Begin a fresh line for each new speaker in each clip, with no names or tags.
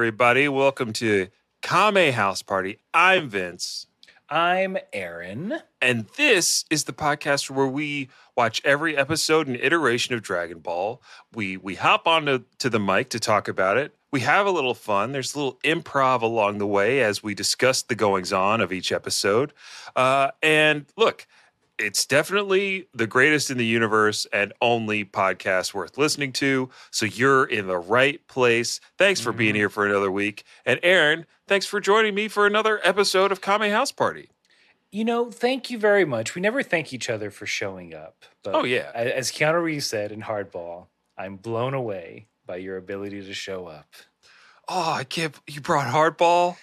Everybody. Welcome to Kame House Party. I'm Vince.
I'm Aaron.
And this is the podcast where we watch every episode and iteration of Dragon Ball. We we hop onto to the mic to talk about it. We have a little fun. There's a little improv along the way as we discuss the goings on of each episode. Uh, and look, it's definitely the greatest in the universe and only podcast worth listening to. So you're in the right place. Thanks for being mm-hmm. here for another week. And Aaron, thanks for joining me for another episode of Kame House Party.
You know, thank you very much. We never thank each other for showing up. But
Oh, yeah.
As Keanu Reeves said in Hardball, I'm blown away by your ability to show up.
Oh, I can't. You brought hardball.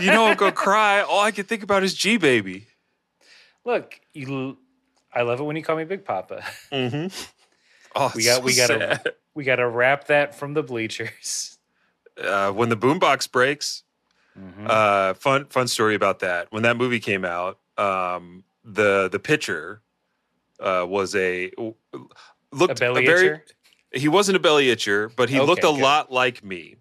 You know I'm gonna cry. All I can think about is G baby.
Look, you. I love it when you call me Big Papa.
Mm-hmm. Oh,
We got,
so
we got to, we got to wrap that from the bleachers.
uh, when the boombox breaks.
Mhm.
Uh, fun fun story about that. When that movie came out, um, the the pitcher uh, was a looked
a belly
very. He wasn't a belly itcher, but he looked a
good.
lot like me.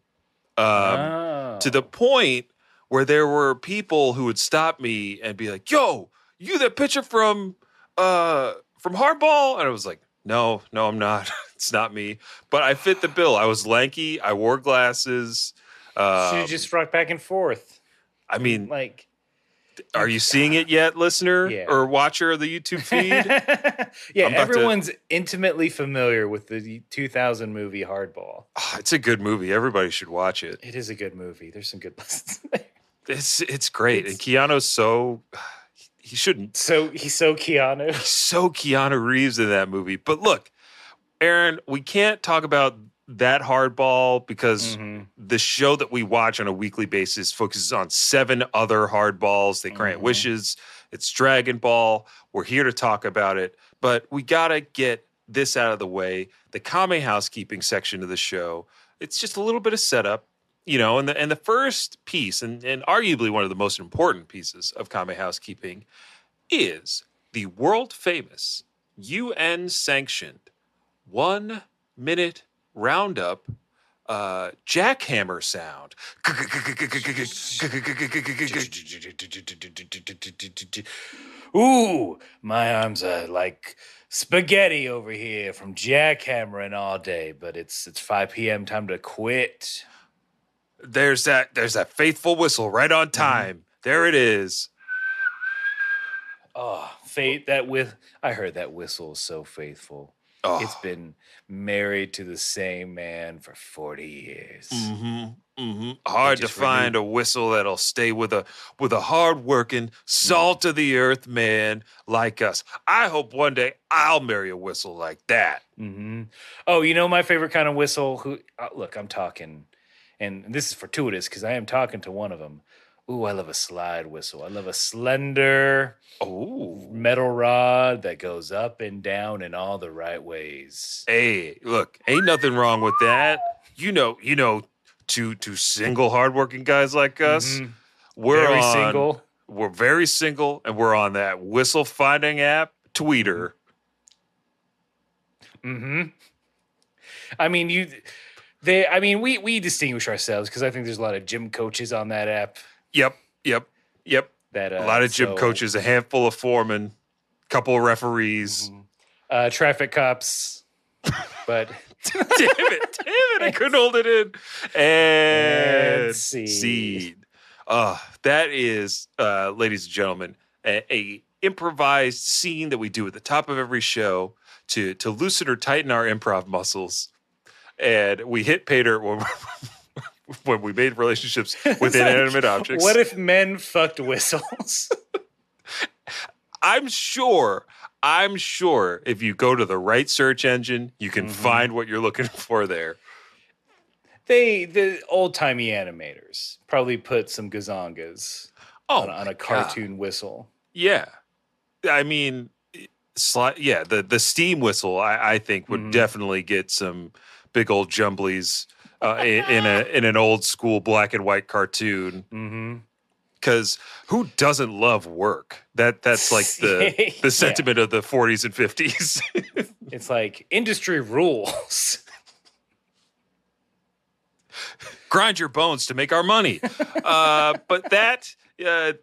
Um,
Oh.
to the point where there were people who would stop me and be like, "Yo, you that pitcher from uh from Hardball?" And I was like, "No, no, I'm not. it's not me." But I fit the bill. I was lanky. I wore glasses. Um,
just rocked back and forth.
I mean,
Like,
are you seeing it yet, listener
Yeah.
or watcher of the YouTube feed?
yeah,
I'm to-
everyone's intimately familiar with the 2000 movie Hardball.
Ah, it's a good movie. Everybody should watch it.
It is a good movie. There's some good lessons there.
It's it's great.
It's-
and Keanu's so he shouldn't
So he's so Keanu.
He's so Keanu Reeves in that movie. But look, Aaron, we can't talk about that hardball because
Mhm.
the show that we watch on a weekly basis focuses on seven other hardballs. They grant
Mhm.
wishes. It's Dragon Ball. We're here to talk about it, but we gotta get this out of the way. The Kame housekeeping section of the show. It's just a little bit of setup, you know, and the and the first piece, and, and arguably one of the most important pieces of Kame housekeeping, is the world famous UN sanctioned one minute roundup uh, jackhammer sound.
Ooh, my arms are like spaghetti over here from jackhammering all day, but it's it's 5 p.m. time to quit.
There's that. There's that faithful whistle right on time. There it is.
Oh, fate that with I heard that whistle so faithful.
Oh,
It's been married to the same man for 40 years.
hmm hmm Hard to find a whistle that'll stay with a with a hard-working, salt of the earth man like us. I hope one day I'll marry a whistle like that.
Mm-hmm. Oh, you know my favorite kind of whistle. Who uh, look? I'm talking, and this is fortuitous because I am talking to one of them. Ooh, I love a slide whistle. I love a slender
Oh,
metal rod that goes up and down in all the right ways.
Hey, look, ain't nothing wrong with that. You know, you know, two two single hardworking guys like us,
Mhm.
we're
Very
on,
single.
We're very single, and we're on that whistle finding app, Tweeter.
hmm I mean, you. They. I mean, we we distinguish ourselves because I think there's a lot of gym coaches on that app.
Yep, yep, yep.
That uh,
A lot of gym
so-
coaches, a handful of foremen, couple of referees.
Mhm. uh, traffic cops, but
damn it, damn it! I couldn't hold it in. And,
And seed.
seed. Uh, that is, uh, ladies and gentlemen, a, a improvised scene that we do at the top of every show to to loosen or tighten our improv muscles. And we hit pay dirt when, when we made relationships with
It's like,
inanimate objects.
What if men fucked whistles?
I'm sure, I'm sure if you go to the right search engine, you can
Mhm.
find what you're looking for there.
they the old timey animators probably put some gazongas
Oh,
on, a- on a
God.
cartoon whistle.
Yeah, I mean, sli- yeah, the the steam whistle I, I think would
Mhm.
definitely get some big old jumblies uh, in, in a in an old school black and white cartoon.
Mm-hmm.
Because who doesn't love work? That that's like the the sentiment of the 40s and 50s.
It's like industry rules.
grind your bones to make our money. uh, but that uh,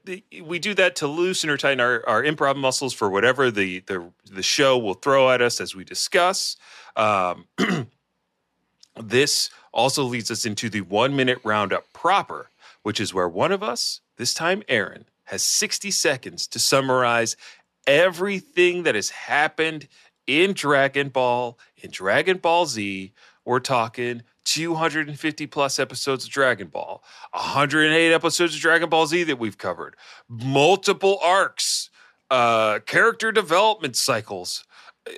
we do that to loosen or tighten our, our improv muscles for whatever the, the the show will throw at us as we discuss. Um, this also leads us into the one minute roundup proper, which is where one of us, this time Aaron, has 60 seconds to summarize everything that has happened in Dragon Ball, in Dragon Ball Z. We're talking 250 plus episodes of Dragon Ball, 108 episodes of Dragon Ball Z that we've covered, multiple arcs, uh, character development cycles,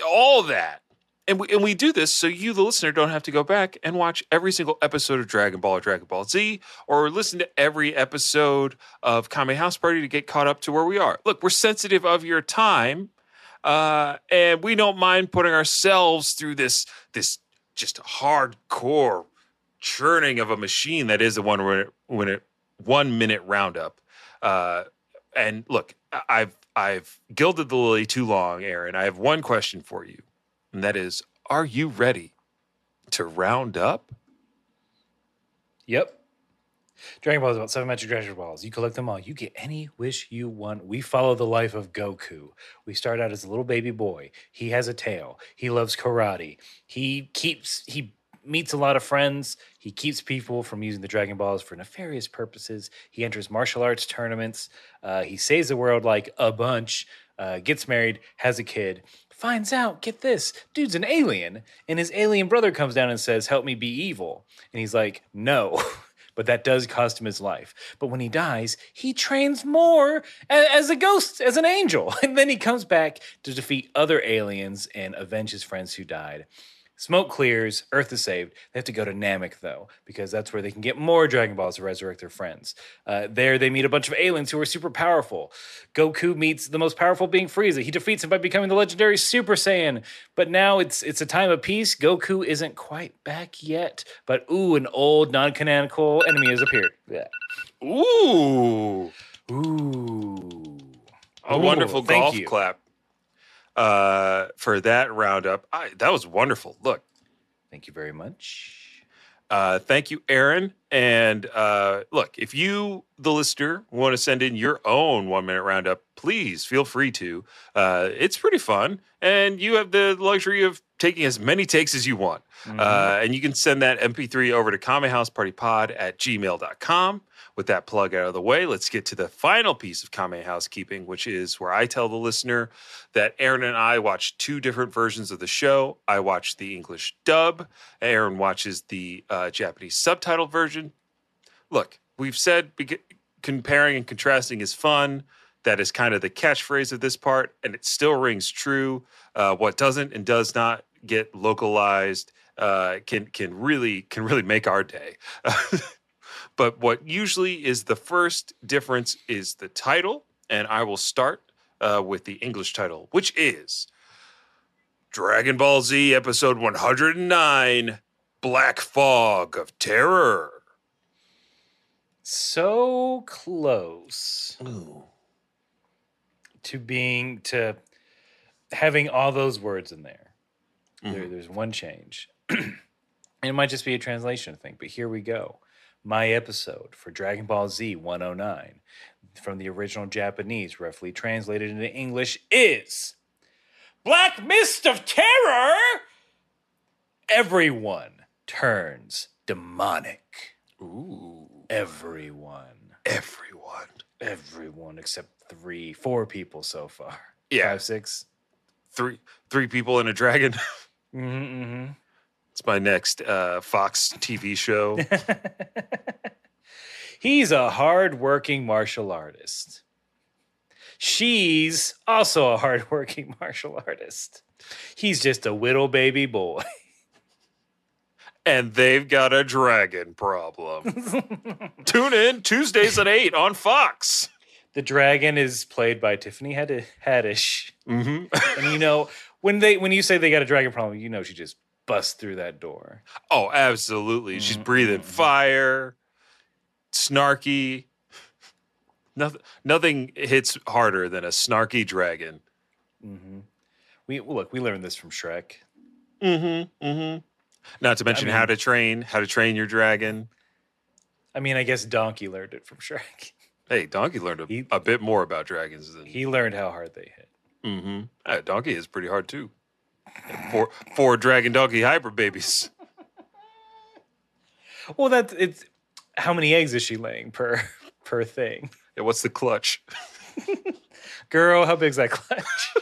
all that. And we, and we do this so you, the listener, don't have to go back and watch every single episode of Dragon Ball or Dragon Ball Z or listen to every episode of Kame House Party to get caught up to where we are. Look, we're sensitive of your time, uh, and we don't mind putting ourselves through this this just hardcore churning of a machine that is the one when it, when it one minute roundup. Uh, and look, I've I've gilded the lily too long, Aaron. I have one question for you, and that is: Are you ready to round up?
Yep. Dragon Ball is about seven magic Dragon Balls. You collect them all. You get any wish you want. We follow the life of Goku. We start out as a little baby boy. He has a tail. He loves karate. He keeps he meets a lot of friends. He keeps people from using the Dragon Balls for nefarious purposes. He enters martial arts tournaments. Uh, he saves the world like a bunch. Uh, gets married, has a kid, finds out, get this, dude's an alien. And his alien brother comes down and says, Help me be evil. And he's like, No. But that does cost him his life. But when he dies, he trains more as a ghost, as an angel. And then he comes back to defeat other aliens and avenge his friends who died. Smoke clears, Earth is saved. They have to go to Namek, though, because that's where they can get more Dragon Balls to resurrect their friends. Uh, there, they meet a bunch of aliens who are super powerful. Goku meets the most powerful being Frieza. He defeats him by becoming the legendary Super Saiyan. But now it's it's a time of peace. Goku isn't quite back yet, but ooh, an old non-canonical enemy has appeared. Yeah.
Ooh,
Ooh.
a
Ooh,
wonderful golf
you.
clap uh, for that roundup. I, that was wonderful. Look,
Thank you very much.
Uh, thank you, Aaron. And uh, look, if you, the listener, want to send in your own one minute roundup, please feel free to. Uh, it's pretty fun. And you have the luxury of taking as many takes as you want. Uh, and you can send that MP3 over to kamehousepartypod at gmail.com. With that plug out of the way, let's get to the final piece of Kame housekeeping, which is where I tell the listener that Aaron and I watch two different versions of the show. I watch the English dub, Aaron watches the uh, Japanese subtitle version. Look, we've said beca- comparing and contrasting is fun. That is kind of the catchphrase of this part, and it still rings true. Uh, what doesn't and does not get localized uh, can can really can really make our day. but what usually is the first difference is the title, and I will start uh, with the English title, which is Dragon Ball Z Episode 109 Black Fog of Terror.
So close to being to having all those words in there. there there's one change. it might just be a translation thing, but here we go. My episode for Dragon Ball Z 109 from the original Japanese, roughly translated into English, is Black Mist of Terror. Everyone turns demonic.
Ooh,
Everyone.
everyone.
Everyone except three, four people so far.
Yeah.
Five, six.
Three three people and a dragon.
Mm-hmm.
It's my next uh, Fox TV show.
He's a hard-working martial artist. She's also a hard-working martial artist. He's just a little baby boy.
and they've got a dragon problem. Tune in Tuesdays at 8 on Fox.
The dragon is played by Tiffany Had- Haddish,
hmm
and you know when they when you say they got a dragon problem, you know she just busts through that door.
Oh, absolutely. She's
Mhm,
breathing fire, snarky. Nothing, nothing hits harder than a snarky dragon.
Mm-hmm. We look, we learned this from Shrek.
Mm-hmm. Mm-hmm. Not to mention
mean-
how to train, how to train your dragon.
I mean, I guess Donkey learned it from Shrek.
Hey, Donkey learned a,
He-
a bit more about dragons than
He learned how hard they hit.
Mm-hmm. Donkey is pretty hard too. Four four dragon donkey hybrid babies.
Well, that's it's how many eggs is she laying per per thing?
Yeah, what's the clutch?
Girl, how big's that clutch?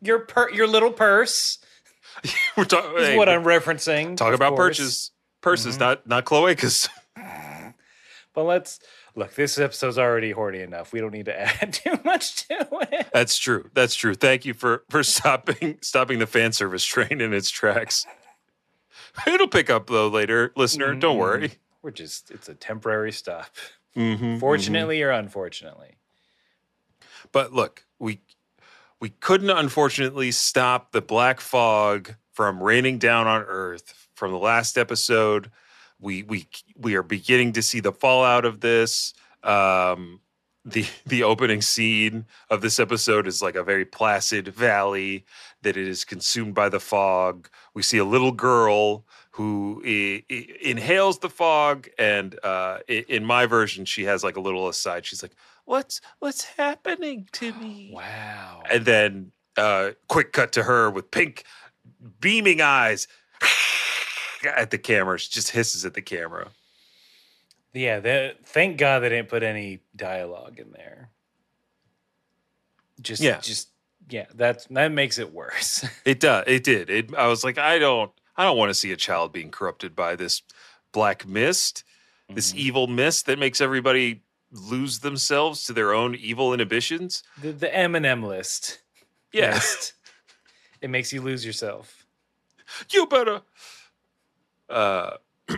your per your little purse
We're talking.
is what I'm referencing.
talk about
course.
purchase. Purses,
Mhm.
not not cloacas.
But let's look. This episode's already horny enough. We don't need to add too much to it.
That's true. That's true. Thank you for for stopping stopping the fan service train in its tracks. It'll pick up though later, listener. Don't
Mhm.
worry.
We're just it's a temporary stop.
Mhm,
Fortunately or unfortunately.
But look, we we couldn't unfortunately stop the black fog from raining down on Earth from the last episode. We we we are beginning to see the fallout of this. Um, the the opening scene of this episode is like a very placid valley that it is consumed by the fog. We see a little girl who i- i- inhales the fog, and uh, i- in my version, she has like a little aside. She's like, "What's what's happening to me?"
Wow.
And then uh, quick cut to her with pink beaming eyes at the camera. She just hisses at the camera.
Yeah, that, thank God they didn't put any dialogue in there. Just
Yeah.
just yeah, that's that makes it worse.
It does. It did. It. I was like, I don't. I don't want to see a child being corrupted by this black mist, this
Mhm.
evil mist that makes everybody lose themselves to their own evil inhibitions.
the the Eminem list.
Yeah,
it makes you lose yourself.
you better. Uh.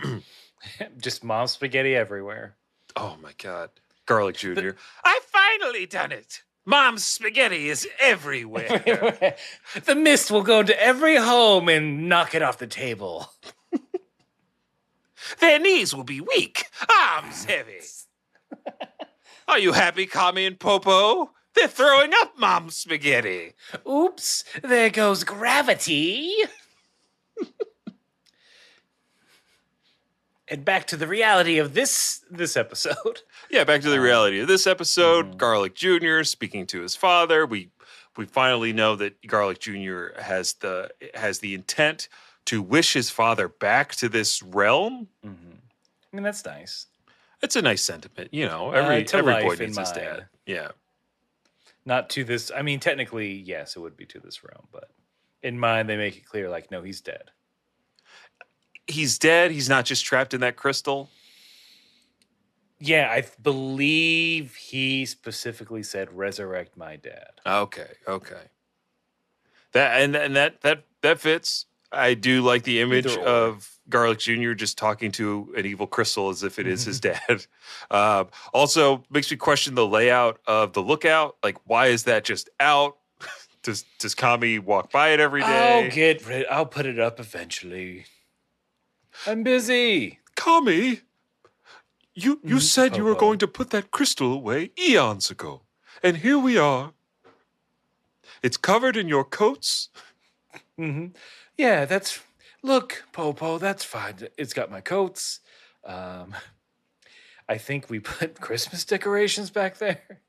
Just mom spaghetti everywhere.
Oh my God, Garlic Junior. I finally done it. Mom's spaghetti is everywhere.
the mist will go into every home and knock it off the table.
Their knees will be weak, arms heavy. Are you happy, Kami and Popo? They're throwing up mom's spaghetti.
Oops, there goes gravity. And back to the reality of this this episode.
Yeah, back to the reality of this episode.
Mhm.
Garlic Jr. speaking to his father. We we finally know that Garlic Jr. has the has the intent to wish his father back to this realm.
I mean, that's nice.
It's a nice sentiment, you know.
Uh,
Every
to
every boy needs his dad. Yeah.
Not to this. I mean, technically, yes, it would be to this realm, but in mind, they make it clear, like, no, he's dead.
He's dead. He's not just trapped in that crystal.
Yeah, I believe he specifically said, "Resurrect my dad."
Okay, okay. That and and that that that fits. I do like the image of Garlic Jr. just talking to an evil crystal as if it is his dad. Uh, also makes me question the layout of the lookout. Like, why is that just out? does does Kami walk by it every day?
I'll get rid. I'll put it up eventually. I'm busy.
Kami, you you
Mhm,
said you were
Popo.
going to put that crystal away eons ago, and here we are. It's covered in your coats.
Mm-hmm. Yeah, that's. Look, Popo, that's fine. It's got my coats. Um, I think we put Christmas decorations back there.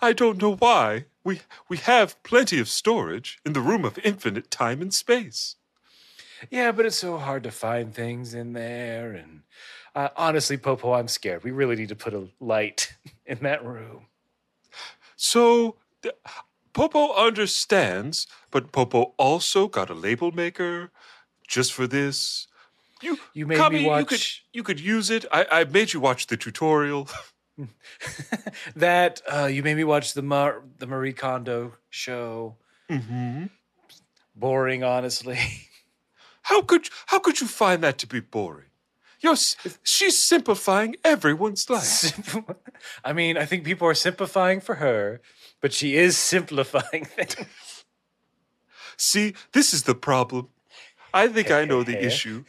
I don't know why. We we have plenty of storage in the room of infinite time and space.
Yeah, but it's so hard to find things in there. And uh, honestly, Popo, I'm scared. We really need to put a light in that room.
So th- Popo understands, but Popo also got a label maker just for this. You
You made
Kami,
me
you
watch
could you could use it. I, I made you watch the tutorial.
that. Uh, you made me watch the Mar- the Marie Kondo show.
mm-hmm.
Boring, honestly.
How could how could you find that to be boring? You're, she's simplifying everyone's life.
I mean, I think people are simplifying for her, but she is simplifying things.
See, this is the problem. I think I know the issue.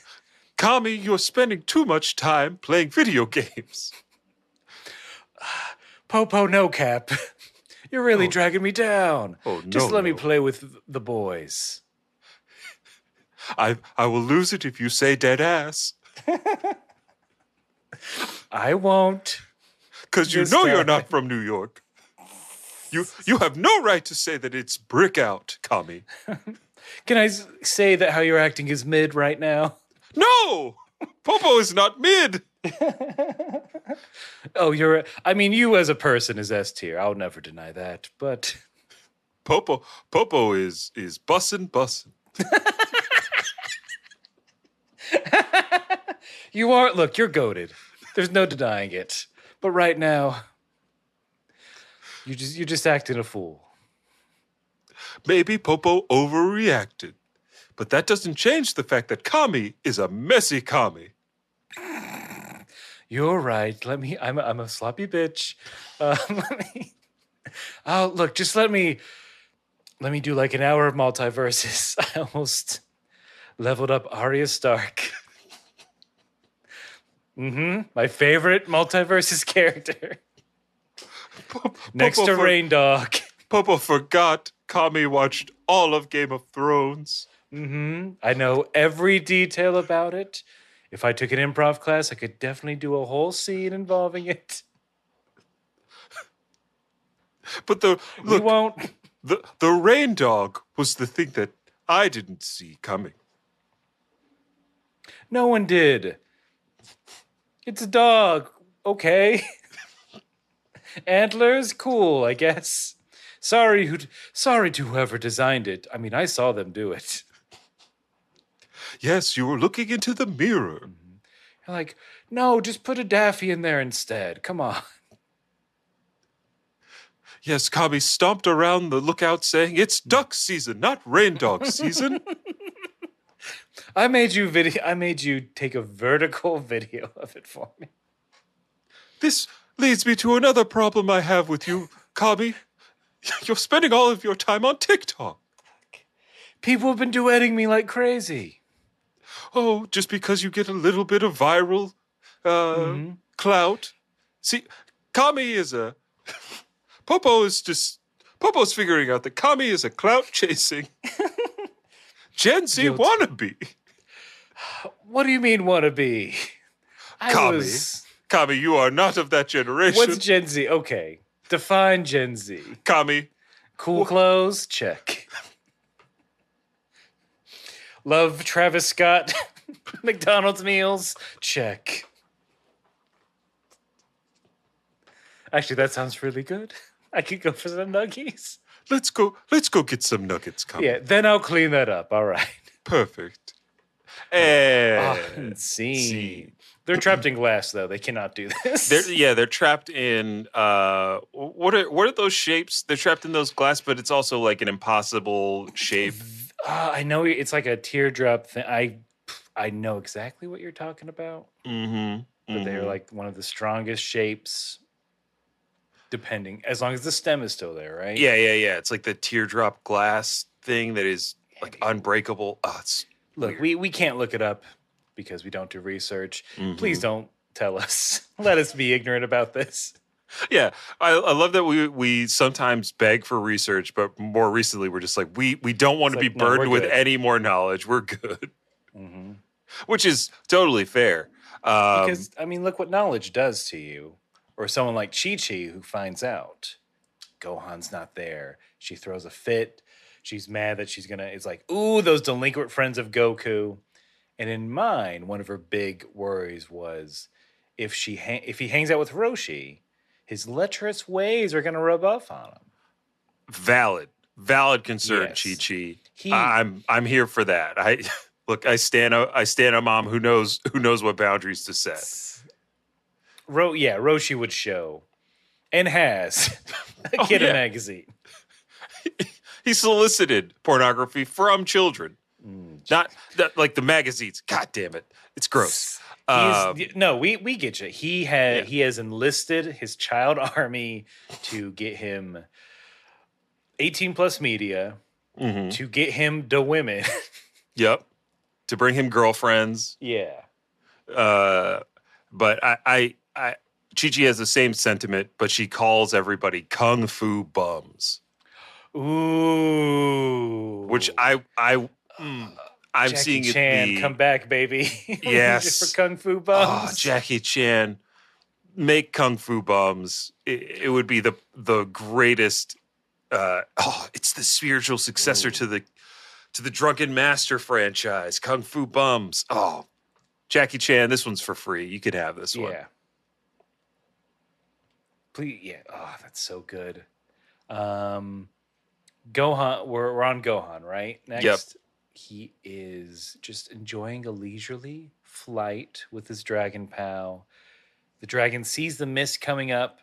Kami, you're spending too much time playing video games.
Popo, no cap. You're really
Oh.
dragging me down.
Oh,
Just
no,
let me play with the boys.
I I will lose it if you say dead ass.
I won't.
Because you know you're not from New York. You you have no right to say that it's brick out, Kami.
Can I say that how you're acting is mid right now?
No! Popo is not mid.
Oh, you're. I mean, you as a person is S tier. I'll never deny that. But
Popo Popo is is bussin' bussin'.
you are. Look, you're goaded. There's no denying it. But right now, you just you're just acting a fool.
Maybe Popo overreacted. But that doesn't change the fact that Kami is a messy Kami.
You're right. Let me. I'm. A, I'm a sloppy bitch. Uh, let me. Oh, look. Just let me. Let me do like an hour of MultiVersus. I almost leveled up Arya Stark. Mm-hmm. My favorite MultiVersus character. Next to
for-
Rain Dog.
Popo forgot Kami watched all of Game of Thrones.
Mm-hmm. I know every detail about it. If I took an improv class, I could definitely do a whole scene involving it.
But the
we
look,
won't.
the the Reindog was the thing that I didn't see coming.
No one did. It's a dog. Okay. Antlers, cool, I guess. Sorry who sorry to whoever designed it. I mean, I saw them do it.
Yes, you were looking into the mirror. Mm-hmm.
You're like, no, just put a Daffy in there instead. Come on.
Yes, Kami stomped around the lookout saying, It's duck season, not Reindog season.
I made you video I made you take a vertical video of it for me.
this leads me to another problem I have with you, Kami. You're spending all of your time on TikTok.
People have been duetting me like crazy.
Oh, just because you get a little bit of viral uh, clout. See, Kami is a. Popo is just. Popo's figuring out that Kami is a clout chasing Gen Z wannabe.
What do you mean wannabe? I
Kami.
was
Kami, you are not of that generation.
What's Gen Z? Okay. Define Gen Z.
Kami,
Cool clothes? Check. Love Travis Scott McDonald's meals? Check. Actually, that sounds really good. I could go for some nuggies.
Let's go. Let's go get some nuggets, Kami.
Yeah, then I'll clean that up. All right.
Perfect. Eh,
Ah,
And
scene.
scene.
They're trapped in glass, though. They cannot do this.
they're yeah, they're trapped in uh what are what are those shapes? They're trapped in those glass, but it's also like an impossible shape.
Ah, I know it's like a teardrop thing. I I know exactly what you're talking about.
Mm-hmm.
but they're like one of the strongest shapes depending as long as the stem is still there right
Yeah, yeah, yeah. It's like the teardrop glass thing that is like unbreakable. Oh, it's
look
weird.
we, we can't look it up because we don't do research
Mm-hmm.
please don't tell us let us be ignorant about this
yeah. I, I love that we we sometimes beg for research, but more recently we're just like we we don't want to
It's
be
like, no,
burdened with any more knowledge. We're good,
Mhm.
which is totally fair. Um,
because i mean look what knowledge does to you or someone like chi chi who finds out gohan's not there. She throws a fit. She's mad that she's gonna it's like ooh those delinquent friends of goku. And in mine one of her big worries was if she ha- if he hangs out with roshi his lecherous ways are gonna rub off on him.
Valid. Valid concern
Yes.
chi chi.
He-
i'm i'm here for that. I look i stand a i stand a mom who knows who knows what boundaries to set
Ro- yeah roshi would show and has a
Oh,
kid
yeah.
magazine
he solicited pornography from children not that like the magazines god damn it it's gross Um,
no, we we get you. He had
Yeah.
he has enlisted his child army to get him 18 plus media
mhm.
to get him the women.
yep to bring him girlfriends
yeah.
uh but i i i chi chi has the same sentiment but she calls everybody kung fu bums
Ooh.
which i i mm, i'm
Jackie
seeing it
Chan, come back, baby.
Yes.
for kung fu
Oh,
bums.
Jackie Chan. make kung fu bums, it, it would be the the greatest. Uh, oh, it's the spiritual successor
Ooh.
to the to the Drunken Master franchise, Kung Fu Bums. Oh, Jackie Chan, this one's for free. You could have this one.
Yeah. Please, yeah. Oh, that's so good. Um, Gohan, we're, we're on Gohan, right? Next, he is just enjoying a leisurely flight with his dragon pal. The dragon sees the mist coming up,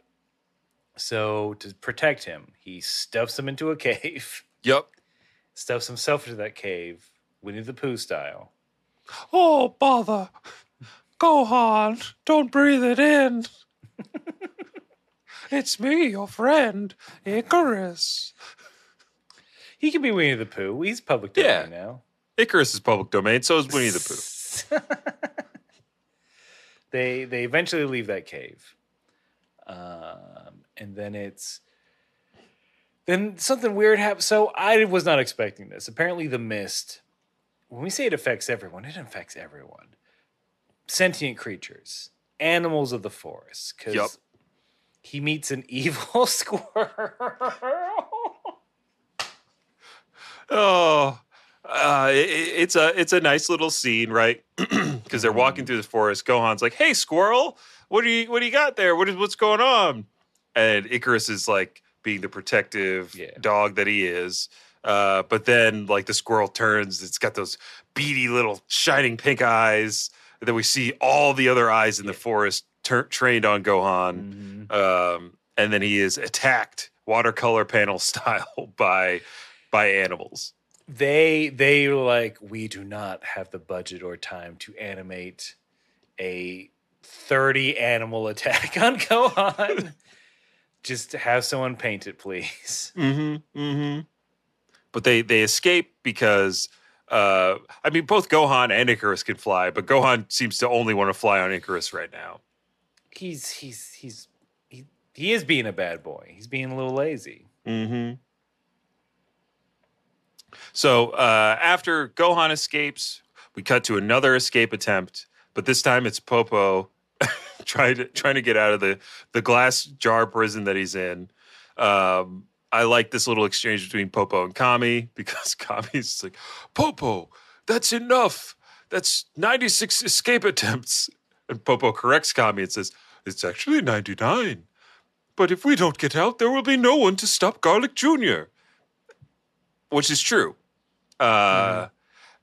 so to protect him, he stuffs him into a cave,
Yep.
stuffs himself into that cave, Winnie the Pooh style.
Oh, bother. Gohan, don't breathe it in. it's me, your friend, Icarus.
He can be Winnie the Pooh. He's public
Yeah.
domain now.
Icarus is public domain, so is Winnie the Pooh.
they they eventually leave that cave, um, and then it's then something weird happens. So I was not expecting this. Apparently, the mist. When we say it affects everyone, it affects everyone. Sentient creatures, animals of the forest. Because
Yup.
He meets an evil squirrel.
Oh, uh, it, it's a it's a nice little scene, right? Because they're walking through the forest. Gohan's like, "Hey, squirrel, what do you what do you got there? What is what's going on?" And Icarus is like being the protective
Yeah.
dog that he is. Uh, but then, like the squirrel turns, it's got those beady little shining pink eyes. And then we see all the other eyes in the forest tur trained on Gohan.
Mhm.
Um, and then he is attacked watercolor panel style by by animals.
they they were like we do not have the budget or time to animate a 30 animal attack on Gohan. Just have someone paint it, please.
Mm-hmm. Mm-hmm. But they they escape because uh I mean both Gohan and Icarus can fly, but Gohan seems to only want to fly on Icarus right now.
He's he's he's he, he is being a bad boy. He's being a little lazy.
Mm-hmm. So uh after Gohan escapes, we cut to another escape attempt, but this time it's Popo trying to trying to get out of the the glass jar prison that he's in. Um I like this little exchange between Popo and Kami because Kami's like, Popo, that's enough. That's 96 escape attempts. And Popo corrects Kami and says, It's actually 99. But if we don't get out, there will be no one to stop Garlic Jr. Which is true. Uh,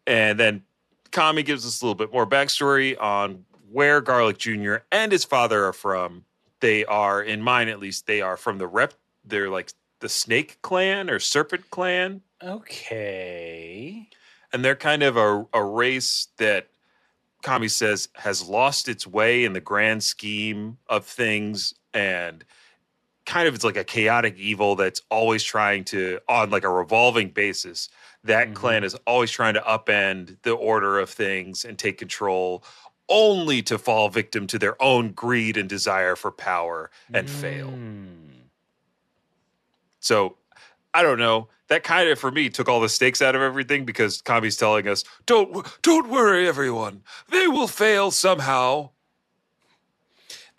And then Kami gives us a little bit more backstory on where Garlic Jr. and his father are from. They are, in mine at least, they are from the rep. They're like the Snake Clan or Serpent Clan.
Okay.
And they're kind of a, a race that Kami says has lost its way in the grand scheme of things. And kind of it's like a chaotic evil that's always trying to, on like a revolving basis, that
Mhm.
clan is always trying to upend the order of things and take control, only to fall victim to their own greed and desire for power and fail. So I don't know. That kind of for me took all the stakes out of everything because Kami's telling us, "Don't don't worry, everyone. They will fail somehow."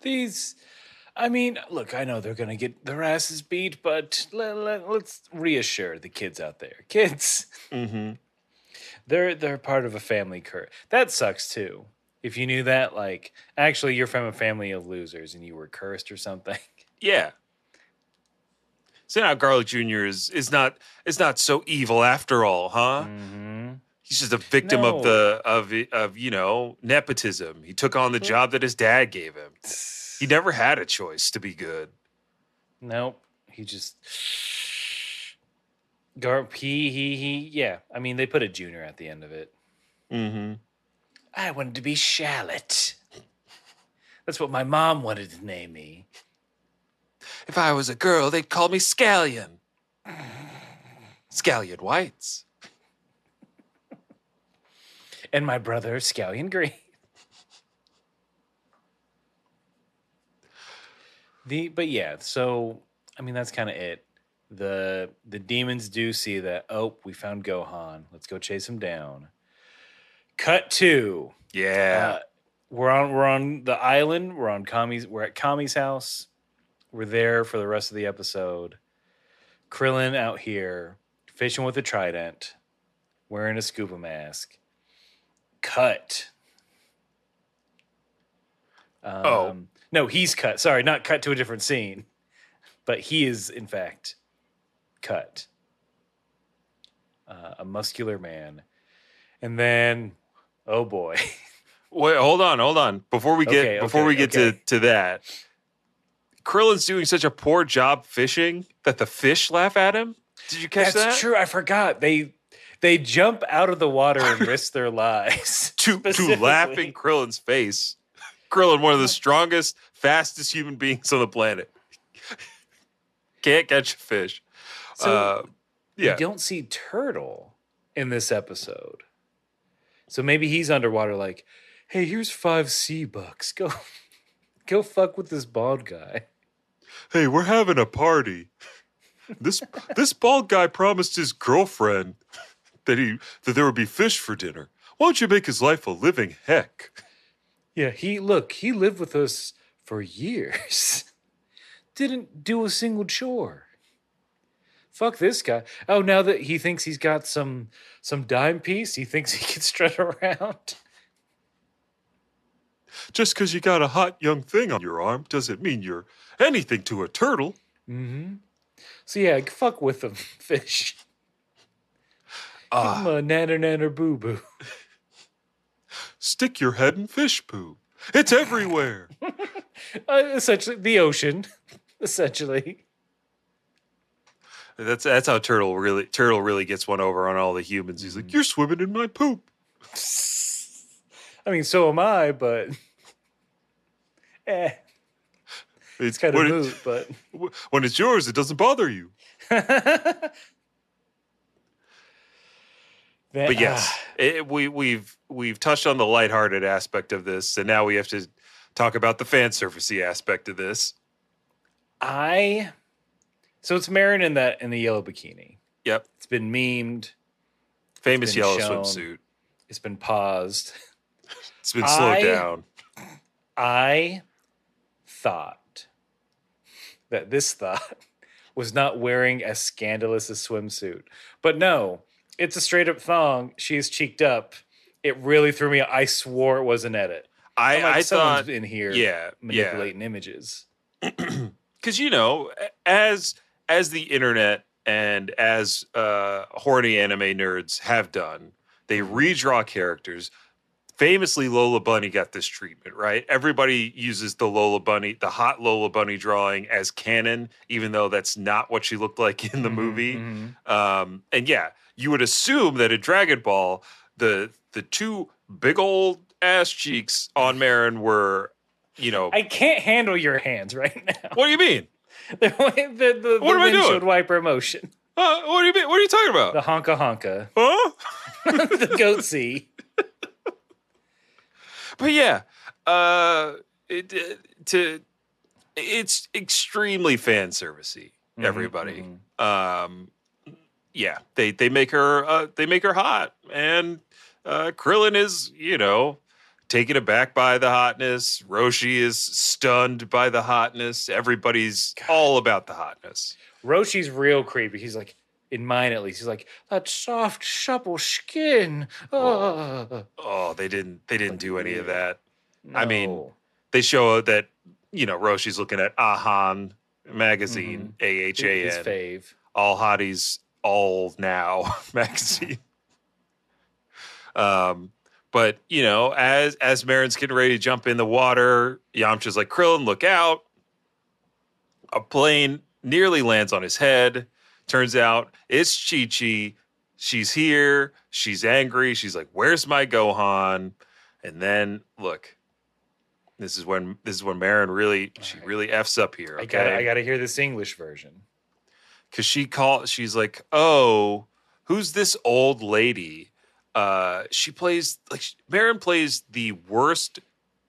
These, I mean, look, I know they're going to get their asses beat, but let, let, let's reassure the kids out there. Kids,
Mm-hmm.
they're they're part of a family curse. That sucks too. If you knew that, like, actually, you're from a family of losers and you were cursed or something.
Yeah. So now Garlic Jr. is is not is not so evil after all, huh?
Mm-hmm.
He's just a victim
No.
of the of of you know nepotism. He took on the job that his dad gave him. He never had a choice to be good.
Nope. He just. Gar he he he yeah. I mean they put a junior at the end of it.
Mm-hmm.
I wanted to be Shallot. That's what my mom wanted to name me.
If I was a girl, they'd call me Scallion. Scallion Whites.
And my brother Scallion Green. The but yeah, so I mean that's kind of it. The the demons do see that, oh, we found Gohan. Let's go chase him down. Cut two.
Yeah.
Uh, we're on we're on the island. We're on Kami's. We're at Kami's house. We're there for the rest of the episode. Krillin out here fishing with a trident, wearing a scuba mask. Cut. Um,
Oh.
no, he's cut. Sorry, not cut to a different scene, but he is in fact cut. Uh, a muscular man, and then, oh boy.
Wait, hold on, hold on. Before we get
Okay,
before
okay,
we get
okay.
to to that, Krillin's doing such a poor job fishing that the fish laugh at him. Did you catch
That's
that?
That's true. I forgot. They they jump out of the water and risk their lives.
To to
Specifically.
laughing Krillin's face. Krillin, one of the strongest, fastest human beings on the planet, can't catch a fish.
So
uh, yeah,
you don't see Turtle in this episode. So maybe he's underwater like, hey, here's five sea bucks. Go go fuck with this bald guy.
Hey, we're having a party. This this bald guy promised his girlfriend that he that there would be fish for dinner. Why don't you make his life a living heck?
Yeah, he look, he lived with us for years. Didn't do a single chore. Fuck this guy. Oh, now that he thinks he's got some some dime piece, he thinks he can strut around.
Just because you got a hot young thing on your arm doesn't mean you're anything to a turtle.
Mm-hmm. So yeah, fuck with them, fish.
Ah,
I'm a nanner nanner boo boo.
stick your head in fish poo. It's everywhere.
Uh, essentially, the ocean. Essentially,
that's that's how turtle really turtle really gets one over on all the humans. He's like, "You're swimming in my poop."
I mean, so am I, but eh, it's kind of moot. But
when it's yours, it doesn't bother you. But yes, it, we we've we've touched on the lighthearted aspect of this, and now we have to talk about the fan surfacey aspect of this.
I. So it's Maron in that in the yellow bikini.
Yep,
It's been memed.
famous
been
yellow
shown.
swimsuit.
It's been paused.
It's been slowed
I-
down.
I thought that this thought was not wearing as scandalous a swimsuit. But no, it's a straight up thong. She is cheeked up. It really threw me. I swore it was an edit.
I
I'm like,
I
someone's
thought
in here
yeah yeah
manipulating images.
because you know as as the internet and as uh horny anime nerds have done they redraw characters famously lola bunny got this treatment right everybody uses the lola bunny the hot lola bunny drawing as canon even though that's not what she looked like in the
Mhm,
movie
mhm.
um and yeah you would assume that in dragon ball the the two big old ass cheeks on maron were you know
I can't handle your hands right now.
what do you mean
the the, the, the
What am I doing?
windshield wiper motion.
Uh, what do you mean? What are you talking about?
The honka honka.
huh?
the goat sea.
But yeah, uh, it, it- to it's extremely fan servicey.
Mhm,
Everybody,
mhm.
um, yeah, they they make her uh, they make her hot, and uh, Krillin is you know taken aback by the hotness. Roshi is stunned by the hotness. Everybody's all about the hotness.
Roshi's real creepy. He's like, in mine at least, he's like, that soft, supple skin. Oh,
Oh, they didn't they didn't do any of that. I mean, they show that you know Roshi's looking at Ahan magazine, A H A
Mm-hmm.
N,
fave.
all hotties, all now magazine. um, but you know, as as Maron's getting ready to jump in the water, Yamcha's like, "Krillin, look out!" A plane nearly lands on his head. Turns out it's Chi Chi. She's here. She's angry. She's like, "Where's my Gohan?" And then look, this is when this is when Maron really she
Alright.
really f's up here.
I
Okay,
gotta, I gotta hear this English version.
because she called she's like oh who's this old lady uh she plays like Maron plays the worst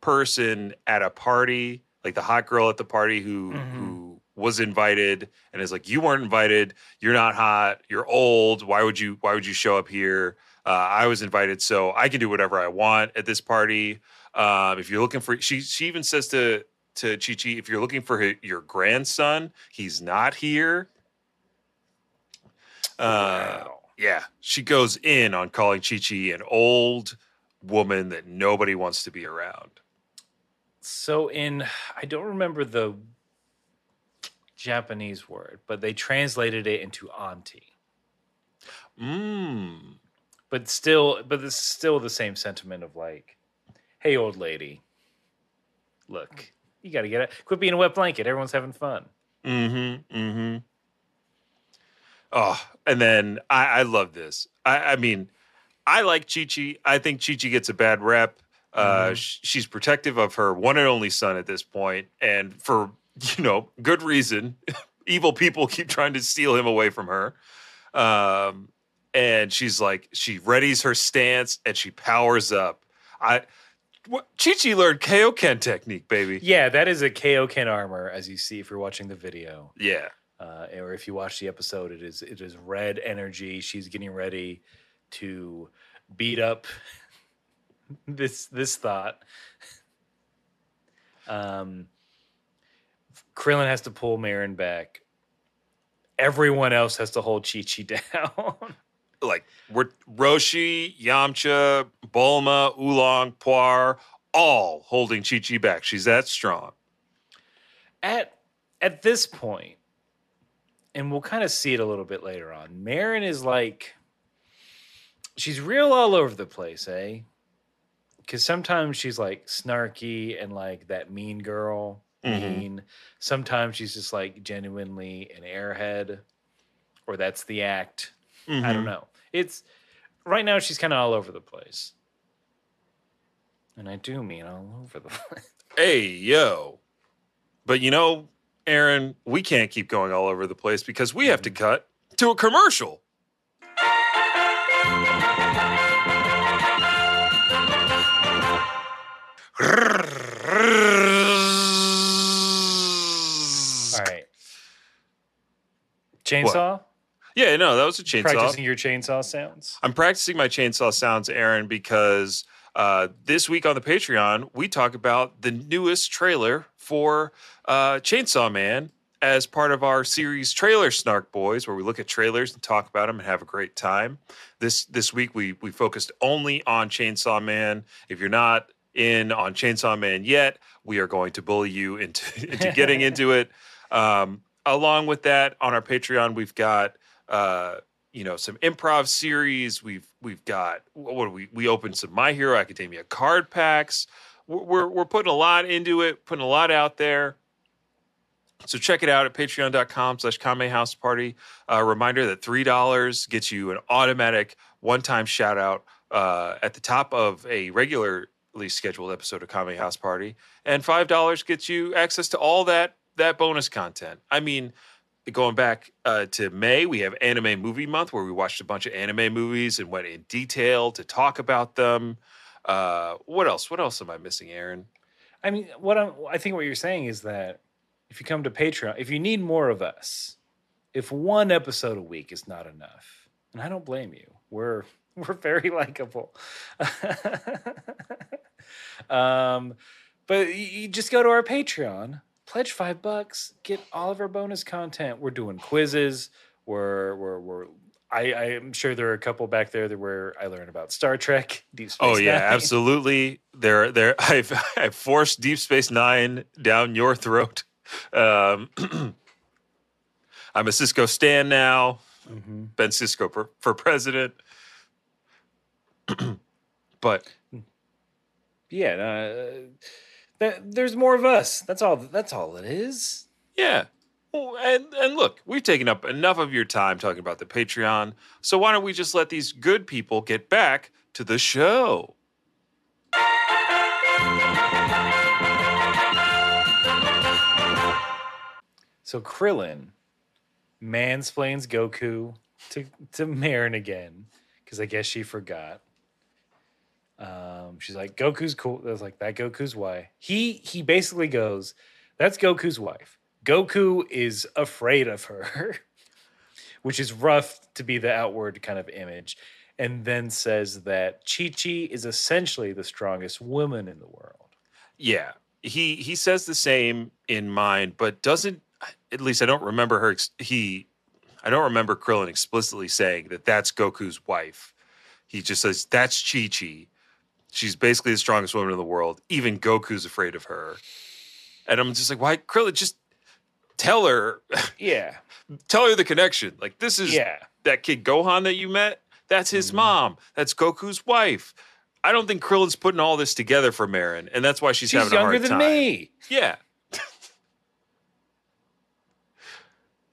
person at a party like the hot girl at the party who
Mhm.
who was invited and is like you weren't invited you're not hot you're old why would you why would you show up here uh, i was invited so i can do whatever i want at this party Um, if you're looking for, she she even says to to Chi Chi, if you're looking for hi- your grandson, he's not here. Uh,
Wow.
yeah, she goes in on calling Chi Chi an old woman that nobody wants to be around.
So in I don't remember the Japanese word, but they translated it into auntie.
Mm.
But still, but it's still the same sentiment of like, hey, old lady, look, you got to get it. Quit being a wet blanket. Everyone's having fun.
Mm-hmm. Mm-hmm. Oh, and then I, I love this. I, I mean, I like Chi Chi. I think Chi Chi gets a bad rep. Uh, sh- she's protective of her one and only son at this point, and for you know good reason. Evil people keep trying to steal him away from her. Um, and she's like, she readies her stance and she powers up. I, what, Chi Chi learned Kaioken technique, baby.
Yeah, that is a Kaioken armor, as you see if you're watching the video.
Yeah.
uh, or if you watch the episode, it is it is red energy. She's getting ready to beat up this this thought. Um, Krillin has to pull Maron back. Everyone else has to hold Chi Chi down.
like we're Roshi, Yamcha, Bulma, Oolong, Puar, all holding Chi Chi back. She's that strong.
at at this point, and we'll kind of see it a little bit later on. Maron is like she's real all over the place, eh? Because sometimes she's like snarky and like that mean girl,
Mhm.
mean. Sometimes she's just like genuinely an airhead, or that's the act. I
Mm-hmm.
don't know. It's right now she's kind of all over the place, and I do mean all over the place.
Hey, yo. But you know, Aaron, we can't keep going all over the place because we have to cut to a commercial.
All right, chainsaw.
Yeah, no, that was a chainsaw.
Practicing your chainsaw sounds.
I'm practicing my chainsaw sounds, Aaron, because uh, this week on the Patreon, we talk about the newest trailer for uh, Chainsaw Man as part of our series Trailer Snark Boys, where we look at trailers and talk about them and have a great time. This this week we we focused only on Chainsaw Man. If you're not in on Chainsaw Man yet, we are going to bully you into into getting into it. Um, along with that, on our Patreon, we've got uh, you know some improv series. We've we've got what we we opened some My Hero Academia card packs. We're we're, putting a lot into it, putting a lot out there. So check it out at patreon.com slash Kame House Party. A reminder that $3 gets you an automatic one-time shout out uh, at the top of a regularly scheduled episode of Kame House Party. And $5 gets you access to all that that bonus content. I mean, going back uh, to May, we have Anime Movie Month where we watched a bunch of anime movies and went in detail to talk about them. Uh, what else? What else am I missing, Aaron?
I mean, what I'm, I think what you're saying is that if you come to Patreon, if you need more of us, if one episode a week is not enough, and I don't blame you, we're we're very likable. um, but you, just go to our Patreon, pledge five bucks, get all of our bonus content. We're doing quizzes. We're we're we're. I, I am sure there are a couple back there that where I learned about Star Trek, Deep Space
Oh yeah,
Nine.
absolutely. There, there. I've I've forced Deep Space Nine down your throat. Um, I'm a Sisko Stan now.
Mhm.
Ben Sisko for, for president. but
yeah, uh, th- there's more of us. That's all. That's all it is.
yeah. Well, and and look, we've taken up enough of your time talking about the Patreon. So why don't we just let these good people get back to the show?
So Krillin mansplains Goku to to Maron again because I guess she forgot. Um, she's like, Goku's cool. I was like, that Goku's wife. He he basically goes, that's Goku's wife. Goku is afraid of her, which is rough to be the outward kind of image. and then says that Chi Chi is essentially the strongest woman in the world.
Yeah, he he says the same in mind, but doesn't. At least I don't remember her. He, I don't remember Krillin explicitly saying that that's Goku's wife. He just says that's Chi Chi. She's basically the strongest woman in the world. Even Goku's afraid of her. And I'm just like, why, Krillin? Just tell her,
Yeah.
tell her the connection. Like this is
Yeah.
that kid Gohan that you met. That's his
Mhm.
mom. That's Goku's wife. I don't think Krillin's putting all this together for Maron, and that's why she's,
She's
having a
younger
hard
than
time.
me.
Yeah.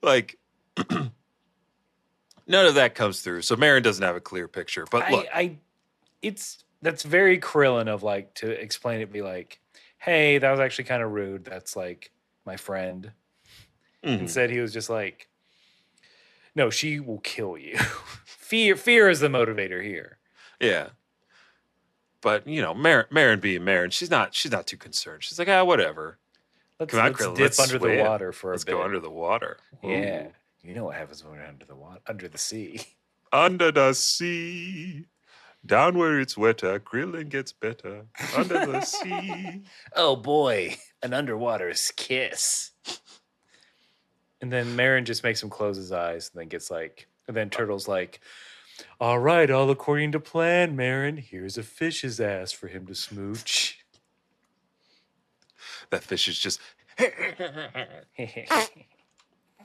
like none of that comes through. So Maron doesn't have a clear picture. But look,
I, I it's that's very Krillin of like to explain it be like, hey, that was actually kind of rude. That's like my friend.
mhm,
Instead, he was just like, no, she will kill you. fear fear is the motivator here.
yeah. But you know, Maron, Maron being Maron, she's not she's not too concerned. She's like, ah, whatever.
Let's,
Come on,
let's
Krillin,
dip
let's
under the water for
Let's
a bit.
go under the water.
Yeah. You know what happens when we're under the water, under the sea.
Under the sea. Down where it's wetter, Krillin gets better. Under the sea.
Oh boy, an underwater kiss. And then Maron just makes him close his eyes and then gets like, and then Turtle's like, all right, all according to plan, Maron. Here's a fish's ass for him to smooch.
That fish is just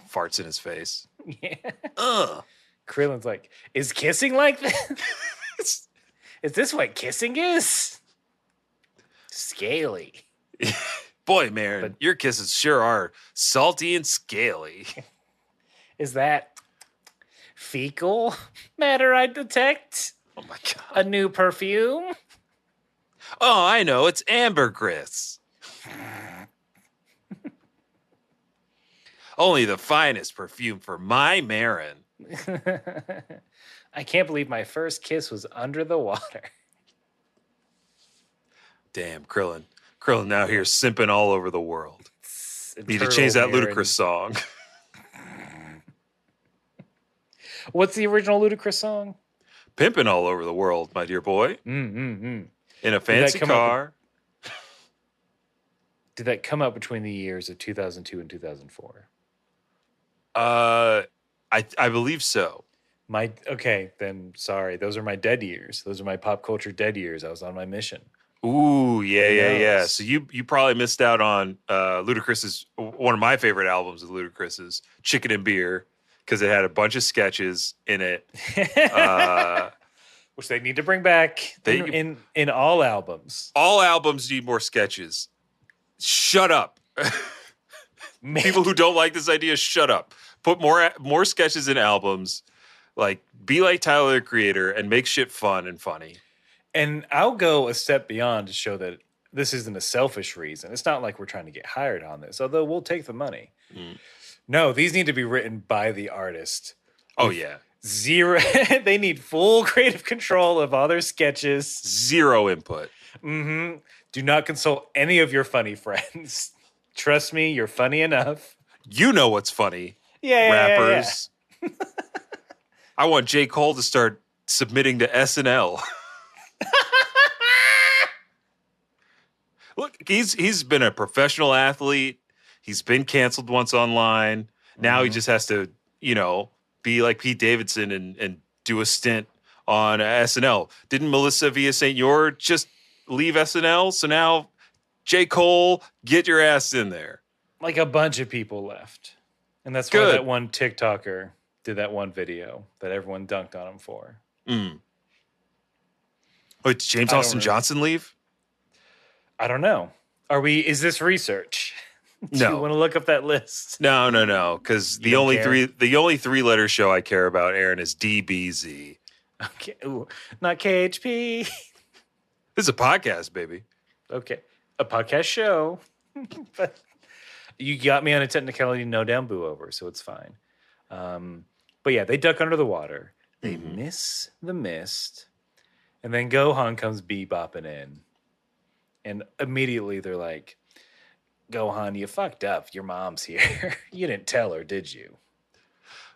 farts in his face.
yeah.
Ugh.
Krillin's like, is kissing like this? Is this what kissing is? Scaly.
Boy, Maron,
But-
your kisses sure are salty and scaly.
Is that fecal matter I detect?
Oh my god.
A new perfume?
Oh, I know. It's ambergris. Only the finest perfume for my Maron.
I can't believe my first kiss was under the water.
Damn, Krillin. Krillin now here simping all over the world. Need to change that Ludacris song.
What's the original Ludacris song?
Pimping all over the world, my dear boy.
Mm, mm, mm.
In a fancy
up
car.
Did that come out between the years of 2002 and 2004?
Uh I I believe so.
My okay, then sorry. Those are my dead years. Those are my pop culture dead years. I was on my mission.
Ooh, yeah,
Who
yeah, yeah. So you you probably missed out on uh Ludacris's one of my favorite albums of Ludacris's Chicken and Beer because it had a bunch of sketches in it. Uh
Which they need to bring back
They-
in, in in all albums.
all albums need more sketches. Shut up. People who don't like this idea, shut up. Put more more sketches in albums. Like be like Tyler the Creator and make shit fun and funny.
and I'll go a step beyond to show that this isn't a selfish reason. It's not like we're trying to get hired on this, although we'll take the money.
Mm.
No, these need to be written by the artist.
Oh yeah.
Zero. they need full creative control of all their sketches.
Zero input.
hmm Do not consult any of your funny friends. Trust me, you're funny enough.
You know what's funny.
Yeah, yeah, yeah, yeah.
rappers. I want J. Cole to start submitting to SNL. Look, he's he's been a professional athlete. He's been canceled once online. Now he
Mhm.
just has to, you know, be like Pete Davidson and and do a stint on SNL. Didn't Melissa Villaseñor just leave SNL? So now J. Cole, get your ass in there.
Like a bunch of people left. And that's why that one TikToker did that one video that everyone dunked on him for.
Mm. Wait, did James
I
Austin
really-
Johnson leave?
I don't know. Are we is this research? Do you
No.
want to look up that list?
No, no, no. Because the only
care?
three the only three letter show I care about, Aaron, is DBZ.
Okay. Ooh, not KHP.
This is a podcast, baby.
Okay. A podcast show. but you got me on a technicality no down boo over, so it's fine. Um, but yeah, they duck under the water. They
Mhm.
miss the mist. And then Gohan comes bebopping in. And immediately they're like, Gohan, you fucked up. Your mom's here. you didn't tell her, did you?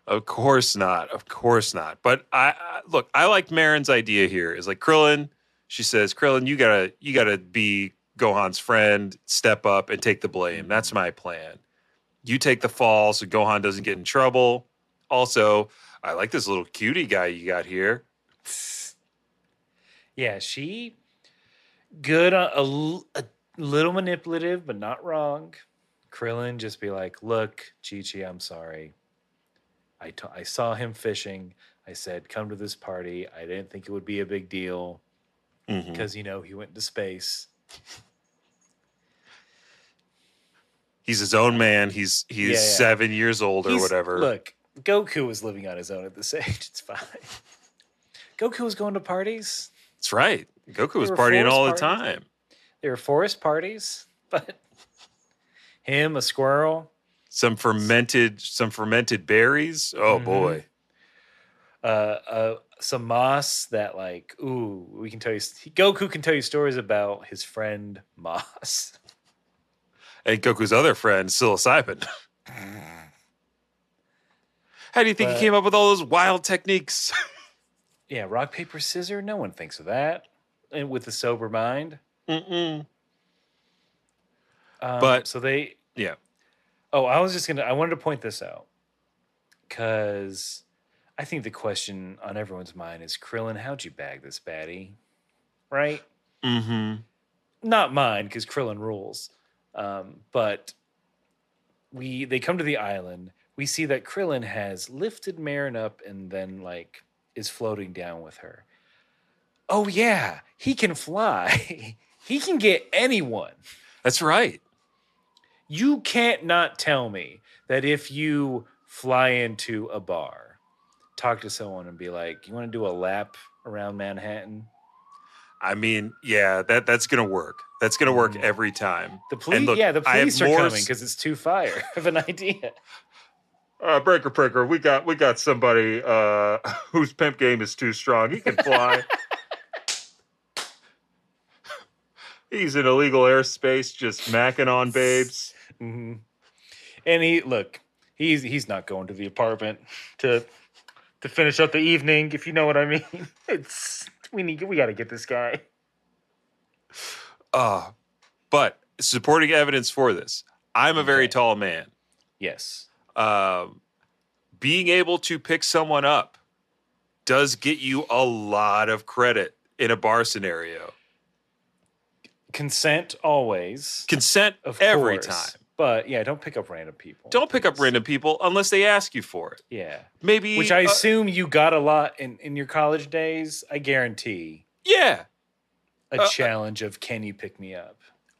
Of course not. Of course not. But I, I look, I like Maron's idea here. Is like Krillin. She says, Krillin, you gotta, you gotta be Gohan's friend, step up and take the blame. That's my plan. You take the fall so Gohan doesn't get in trouble. Also, I like this little cutie guy you got here.
Yeah, she good, a a, l- a little manipulative, but not wrong. Krillin just be like, "Look, Chi Chi, I'm sorry. I t- I saw him fishing. I said, come to this party. I didn't think it would be a big deal
Mhm.
because you know he went to space.
He's his own man. He's he's
Yeah, yeah.
seven years old or
He's-
whatever.
Look, Goku was living on his own at this age. It's fine. Goku was going to parties.
That's right. Goku was partying all the time.
There were forest parties, but him, a squirrel,
Some fermented, some fermented berries. Oh
Mhm.
boy.
uh, uh, some moss that like, ooh, we can tell you. Goku can tell you stories about his friend Moss.
And Goku's other friend, psilocybin. How do you think
But-
he came up with all those wild techniques?
Yeah, rock paper scissors. No one thinks of that, and with a sober mind.
Mm-mm.
Um,
But-
so they
Yeah.
Oh, I was just gonna. I wanted to point this out because I think the question on everyone's mind is, Krillin, how'd you bag this baddie? Right?
Mm-hmm.
Not mine because Krillin rules. Um, but we they come to the island. We see that Krillin has lifted Maron up and then like is floating down with her. Oh yeah, he can fly. he can get anyone.
That's right.
You can't not tell me that if you fly into a bar, talk to someone and be like, "You want to do a lap around Manhattan?"
I mean, yeah, that that's gonna work. That's gonna work
Mhm.
every time.
The police,
look,
yeah, the police are coming because it's too fire of an idea.
Uh, breaker, breaker. We got we got somebody uh, whose pimp game is too strong. He can fly. He's in illegal airspace, just macking on babes.
Mm-hmm. And he look, he's he's not going to the apartment to to finish up the evening, if you know what I mean. It's we need we got to get this guy.
Uh, but supporting evidence for this, I'm a very
Okay.
tall man.
Yes.
Um, being able to pick someone up does get you a lot of credit in a bar scenario.
Consent always,
Consent
of
every
course.
time.
But yeah, don't pick up random people.
Don't pick up random people unless they ask you for it.
Yeah.
Maybe
Which I
uh,
assume you got a lot in, in your college days. I guarantee
yeah.
a
Uh,
challenge of can you pick me up?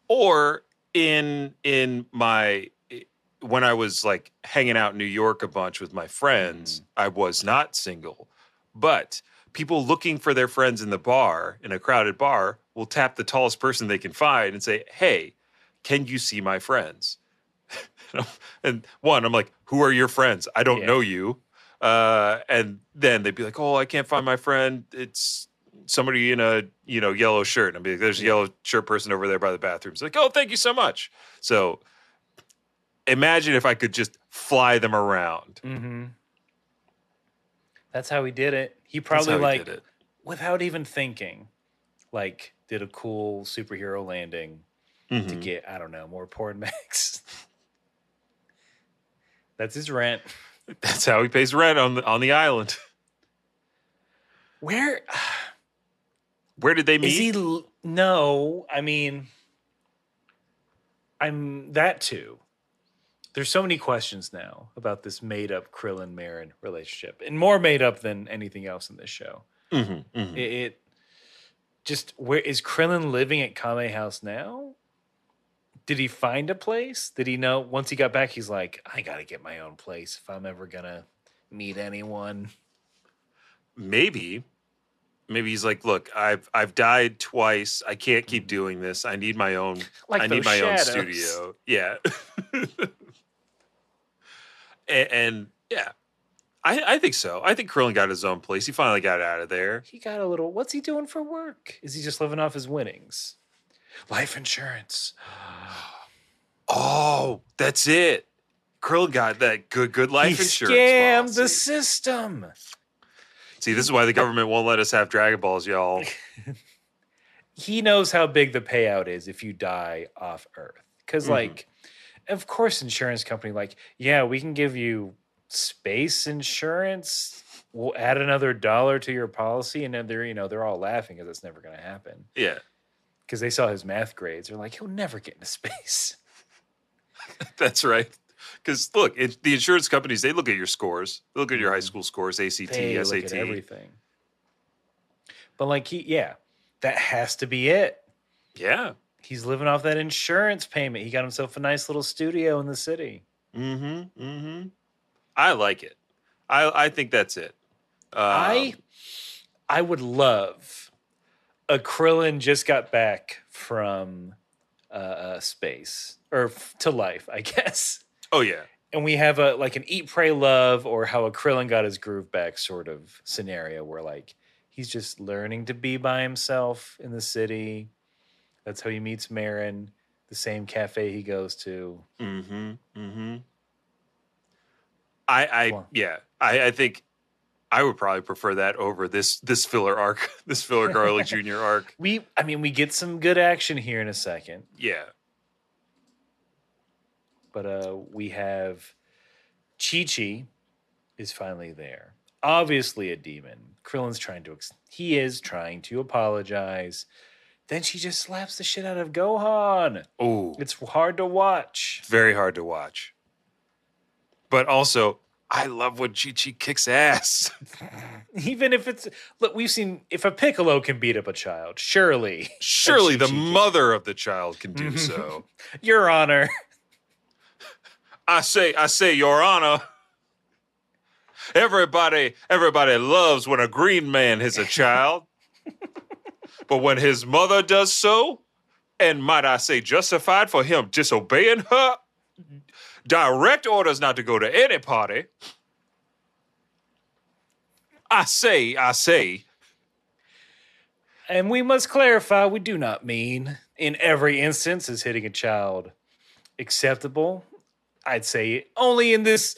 or in in my when I was like hanging out in New York a bunch with my friends, I was not single, but people looking for their friends in the bar in a crowded bar will tap the tallest person they can find and say, "Hey, can you see my friends?" and one, I'm like, "Who are your friends? I don't
Yeah.
know you." Uh, and then they'd be like, "Oh, I can't find my friend. It's somebody in a you know yellow shirt." And I'd be like, "There's a yellow shirt person over there by the bathroom." It's like, "Oh, thank you so much." So imagine if I could just fly them around.
Mm-hmm. That's how he did it. He probably
he
like
it.
without even thinking, like did a cool superhero landing to
Mhm.
get I don't know more porn max. That's his rent.
That's how he pays rent on the on the island.
Where
Where did they meet?
is he? No, I mean, I'm that too. There's so many questions now about this made up Krillin Maron relationship, and more made up than anything else in this show.
Mhm, mhm.
It, it just where is Krillin living at Kame House now? Did he find a place? Did he know once he got back? He's like, I got to get my own place if I'm ever gonna meet anyone.
Maybe. Maybe he's like, look, I've I've died twice. I can't keep mm. doing this. I need my own
Like
I need my
shadows.
own studio. Yeah. and, and yeah. I, I think so. I think Krillin got his own place. He finally got out of there.
He got a little. What's he doing for work? Is he just living off his winnings? Life insurance.
Oh, that's it. Krillin got that good good life
he
insurance.
scammed the system.
See, this is why the government won't let us have Dragon Balls, y'all.
He knows how big the payout is if you die off Earth. Because,
Mhm.
like, of course, insurance company, like, yeah, we can give you space insurance. We'll add another dollar to your policy, and then they're, you know, they're all laughing because it's never going to happen.
Yeah,
Because they saw his math grades. They're like, he'll never get into space.
that's right. Because look, it, the insurance companies they look at your scores. They look at your high
Mhm.
school scores, ACT,
They look
SAT.
at everything. But like he, yeah, that has to be it.
Yeah.
He's living off that insurance payment. He got himself a nice little studio in the city.
Mm-hmm. Mm-hmm. I like it. I I think that's it. Um,
I I would love a Krillin just got back from uh, uh, space or f- to life, I guess.
oh yeah.
And we have a like an eat, pray, love, or how a Krillin got his groove back sort of scenario where like he's just learning to be by himself in the city. That's how he meets Maron, the same cafe he goes to.
Mm-hmm. Mm-hmm. I I yeah. I I think I would probably prefer that over this this filler arc, this filler Garlic Jr. arc.
We, I mean, we get some good action here in a second.
Yeah.
but uh, we have Chi Chi is finally there. Obviously a demon. Krillin's trying to ex- he is trying to apologize. Then she just slaps the shit out of Gohan.
Oh,
It's hard to watch.
very hard to watch. But also, I love when Chi Chi kicks ass.
Even if it's look, we've seen if a Piccolo can beat up a child, surely,
Surely the mother of the child can do so.
Your Honor.
I say, I say, Your Honor. Everybody, everybody loves when a green man hits a child. but when his mother does so, and might I say justified for him disobeying her direct orders not to go to any party. I say, I say,
And we must clarify, we do not mean in every instance is hitting a child acceptable. I'd say only in this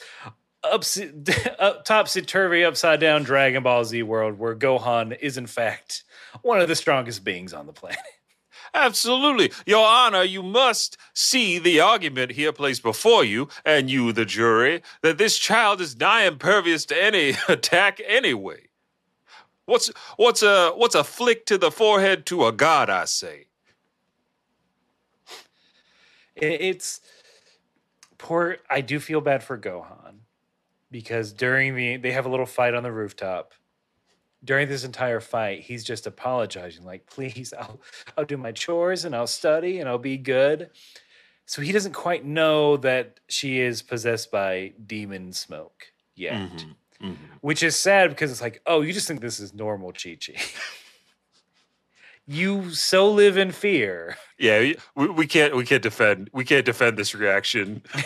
ups, up, topsy turvy, upside down Dragon Ball Z world where Gohan is in fact one of the strongest beings on the planet.
Absolutely. Your Honor, you must see the argument here placed before you, and you, the jury, that this child is nigh impervious to any attack anyway. What's what's a what's a flick to the forehead to a god, I say.
It's poor. I do feel bad for Gohan because during the they have a little fight on the rooftop. During this entire fight, he's just apologizing, like, "Please, I'll I'll do my chores and I'll study and I'll be good." So he doesn't quite know that she is possessed by demon smoke yet,
Mhm.
which is sad because it's like, "Oh, you just think this is normal, Chi Chi." you so live in fear.
Yeah, we, we can't we can't defend we can't defend this reaction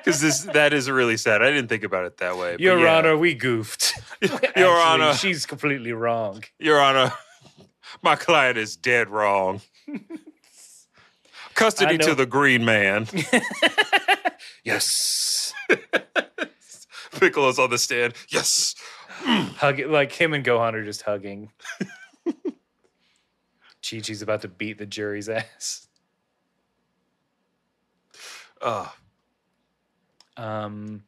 because this that is really sad. I didn't think about it that way.
Your
yeah.
Honor, we goofed.
Your
Actually,
Honor,
she's completely wrong.
Your Honor, my client is dead wrong. Custody to the green man.
Yes.
Piccolo's on the stand. Yes.
Hug like him and Gohan are just hugging. Chi Chi's about to beat the jury's ass.
Uh,
Um,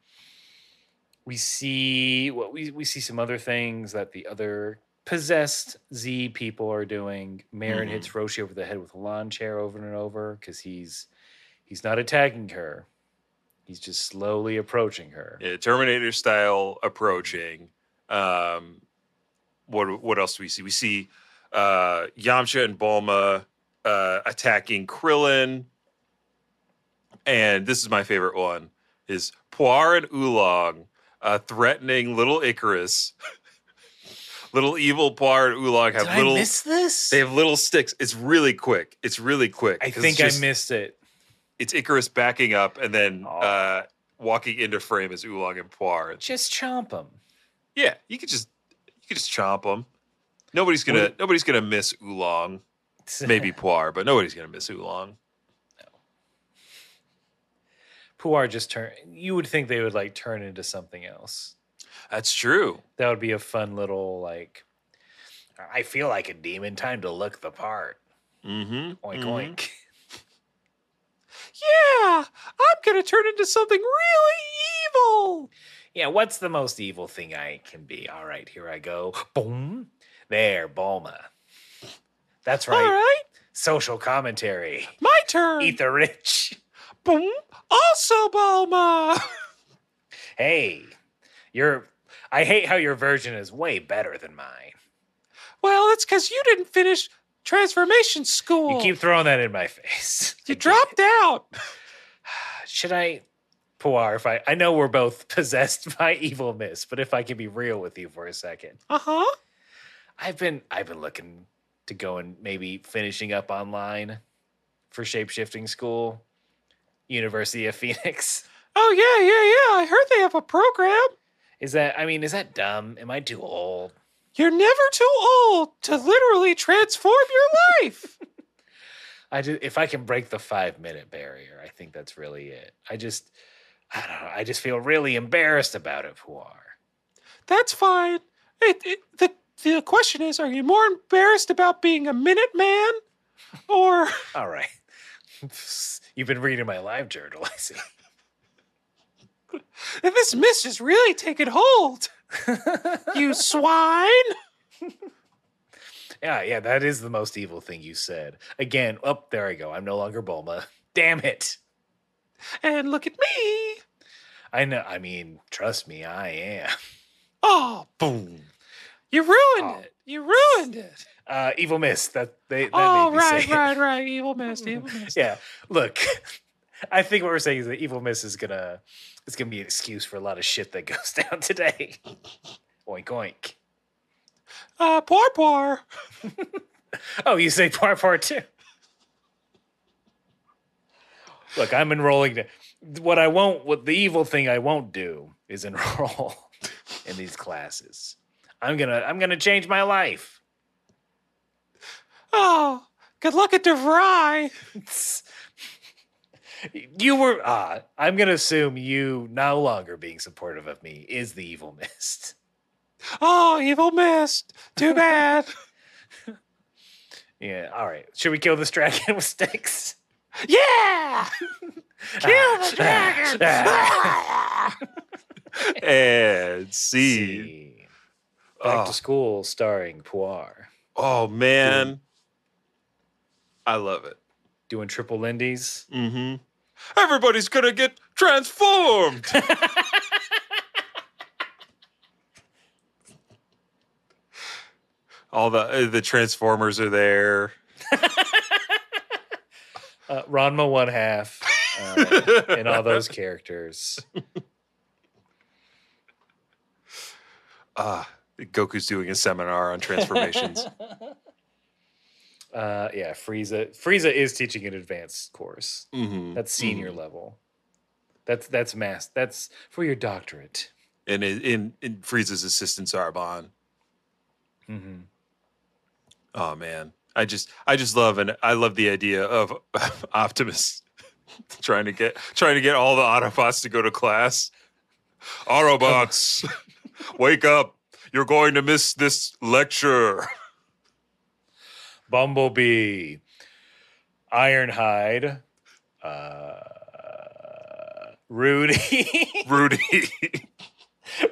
we see what we we see some other things that the other possessed Z people are doing. Maron
Mhm.
hits Roshi over the head with a lawn chair over and over because he's he's not attacking her. He's just slowly approaching her.
yeah, Terminator style approaching. Um, what what else do we see? We see uh, Yamcha and Bulma uh, attacking Krillin, and this is my favorite one: is Puar and Oolong uh, threatening little Icarus. little evil Puar and Oolong have
Did
little.
I miss this?
They have little sticks. It's really quick. It's really quick.
I think
just-
I missed it.
It's Icarus backing up and then
Aw.
uh, walking into frame as Oolong and Puar.
Just chomp them.
Yeah, you could just you could just chomp them. Nobody's gonna nobody's gonna miss Oolong. Maybe Puar, but nobody's gonna miss Oolong.
Puar just turn. You would think they would like turn into something else.
That's true.
That would be a fun little like. I feel like a demon. Time to look the part.
Mm-hmm.
Oink
mhm.
oink.
Yeah, I'm gonna turn into something really evil.
Yeah, what's the most evil thing I can be? All right, here I go. Boom. There, Bulma. That's right.
All right,
Social commentary.
my turn.
Eat the rich.
Boom. Also, Bulma.
Hey, your I hate how your version is way better than mine.
well, it's because you didn't finish transformation school.
You keep throwing that in my face.
you dropped out.
Should I Puar, if I I know we're both possessed by evil miss, but if I can be real with you for a second.
Uh huh.
I've been I've been looking to go and maybe finishing up online for shapeshifting school, University of Phoenix.
Oh yeah, yeah, yeah. I heard they have a program.
Is that I mean, is that dumb? Am I too old?
You're never too old to literally transform your life.
I just if I can break the five minute barrier, I think that's really it. I just I don't know. I just feel really embarrassed about it, Puar.
That's fine. It, it, the the question is, are you more embarrassed about being a minute man, or
All right. You've been reading my live journal, I see.
if this mist is really taking hold? You swine!
Yeah, yeah, that is the most evil thing you said. Again, up there I go. I'm no longer Bulma. Damn it.
And look at me!
I know. I mean, trust me, I am.
Oh, boom! You ruined
Oh.
it. You ruined it.
Uh, evil Miss. That they. That
oh, right, right, right. Evil mist. Evil mist.
Yeah. Look, I think what we're saying is that evil Miss is gonna. It's gonna be an excuse for a lot of shit that goes down today. oink oink.
Uh, poor, poor.
Oh, you say part part two. Look, I'm enrolling. To, what I won't, what the evil thing I won't do is enroll in these classes. I'm gonna, I'm gonna change my life.
Oh, good luck at DeVry.
You were. Uh, I'm gonna assume you no longer being supportive of me is the evil mist.
Oh, evil mist. Too bad.
Yeah. All right. Should we kill this dragon with sticks?
yeah! Kill the ah, ah, dragon! and see.
Back
Oh.
to school, starring Puar,
Oh, man. I love it.
doing triple Lindy's.
Mm-hmm. Everybody's gonna get transformed. All the uh, the Transformers are there.
Uh, Ranma one half, uh, and all those characters.
Ah, Goku's doing a seminar on transformations.
Uh, yeah, Frieza. Frieza is teaching an advanced course.
mm-hmm.
That's senior level. That's that's mass. That's for your doctorate.
And in, in Frieza's assistant Zarbon.
hmm
Oh man, I just I just love and I love the idea of Optimus trying to get trying to get all the Autobots to go to class. Autobots, wake up! You're going to miss this lecture.
Bumblebee, Ironhide, uh, Rudy.
Rudy,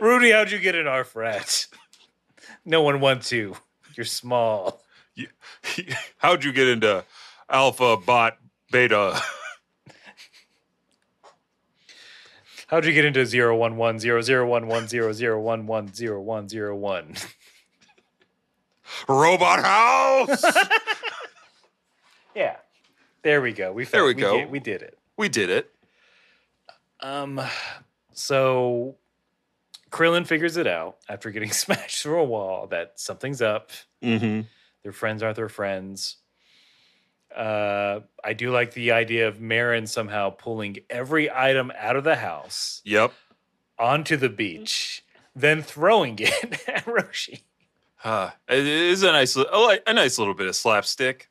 Rudy, how'd you get in our frat? No one wants you. You're small.
you- how'd you get into Alpha Bot Beta?
How'd you get into zero one one zero zero one one zero zero one one zero one zero one?
Robot House.
Yeah, there we go. We
There we go.
did- we did it.
we did it.
Um, so Krillin figures it out after getting smashed through a wall that something's up.
Mm-hmm.
Their friends aren't their friends. Uh, I do like the idea of Maron somehow pulling every item out of the house
Yep.
onto the beach, then throwing it at Roshi.
Uh, it is a nice, a nice little bit of slapstick.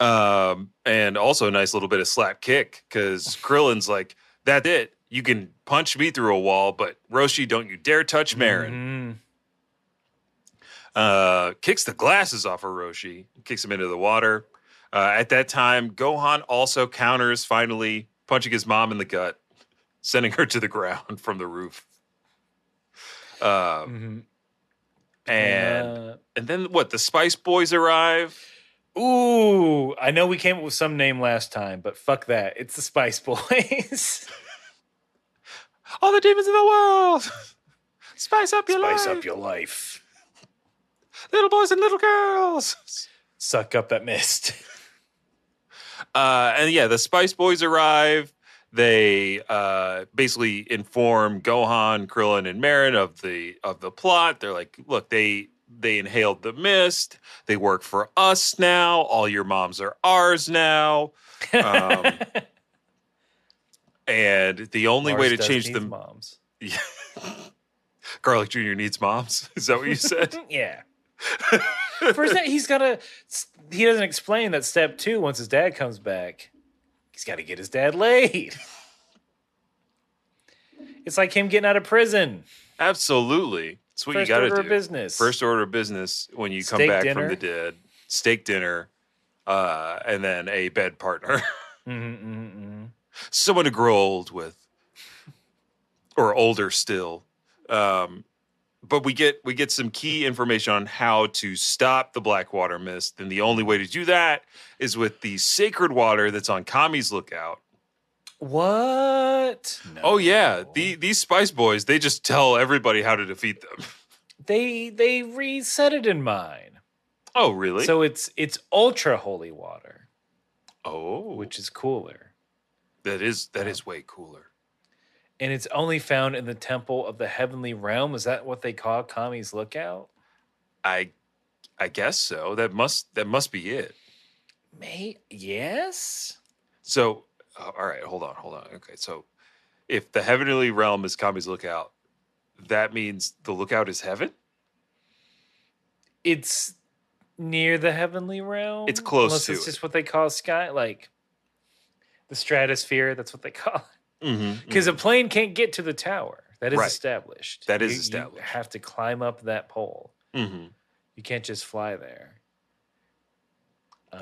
Um, and also a nice little bit of slap kick because Krillin's like, that's it. You can punch me through a wall, but Roshi, don't you dare touch Maron.
Mhm.
Uh, kicks the glasses off of Roshi, kicks him into the water. Uh, at that time, Gohan also counters, finally punching his mom in the gut, sending her to the ground from the roof. Uh,
Mhm.
And
uh,
and then what? The Spice Boys arrive.
ooh, I know we came up with some name last time, but fuck that. It's the Spice Boys.
All the demons in the world. Spice up your
Spice
life.
up your life.
little boys and little girls.
Suck up that mist.
Uh, and yeah, the Spice Boys arrive. They uh, basically inform Gohan, Krillin, and Maron of the of the plot. They're like, "Look, they they inhaled the mist. They work for us now. All your moms are ours now. Um, And the only way to change them,
moms.
Garlic Jr. needs moms. Is that what you said?
yeah. First, he's gotta. He doesn't explain that step two. Once his dad comes back, he's got to get his dad laid. It's like him getting out of prison.
Absolutely. That's what
First
you got
order
to
of
do.
business.
First order of business when you come
Steak
back
dinner.
from the dead. Steak dinner, uh, and then a bed partner.
Mm, mm, mm.
Someone to grow old with, or older still. Um, but we get we get some key information on how to stop the black water mist, and the only way to do that is with the sacred water that's on Kami's lookout.
What?
Oh yeah, the these Spice Boys they just tell everybody how to defeat them.
they they reset it in mine.
Oh really?
So it's it's ultra holy water,
oh,
which is cooler,
that is that is way cooler.
And it's only found in the temple of the heavenly realm. Is that what they call Kami's lookout?
I I guess so. That must that must be it.
May yes.
So uh, all right, hold on, hold on. Okay, so if the heavenly realm is Kami's lookout, that means the lookout is heaven.
It's near the heavenly realm.
It's close
Unless
to
it's
it.
just what they call sky, like the stratosphere. That's what they call it.
Mm-hmm.
Because a plane can't get to the tower. That is
Right.
established.
That is
You- You have to climb up that pole.
hmm
You can't just fly there.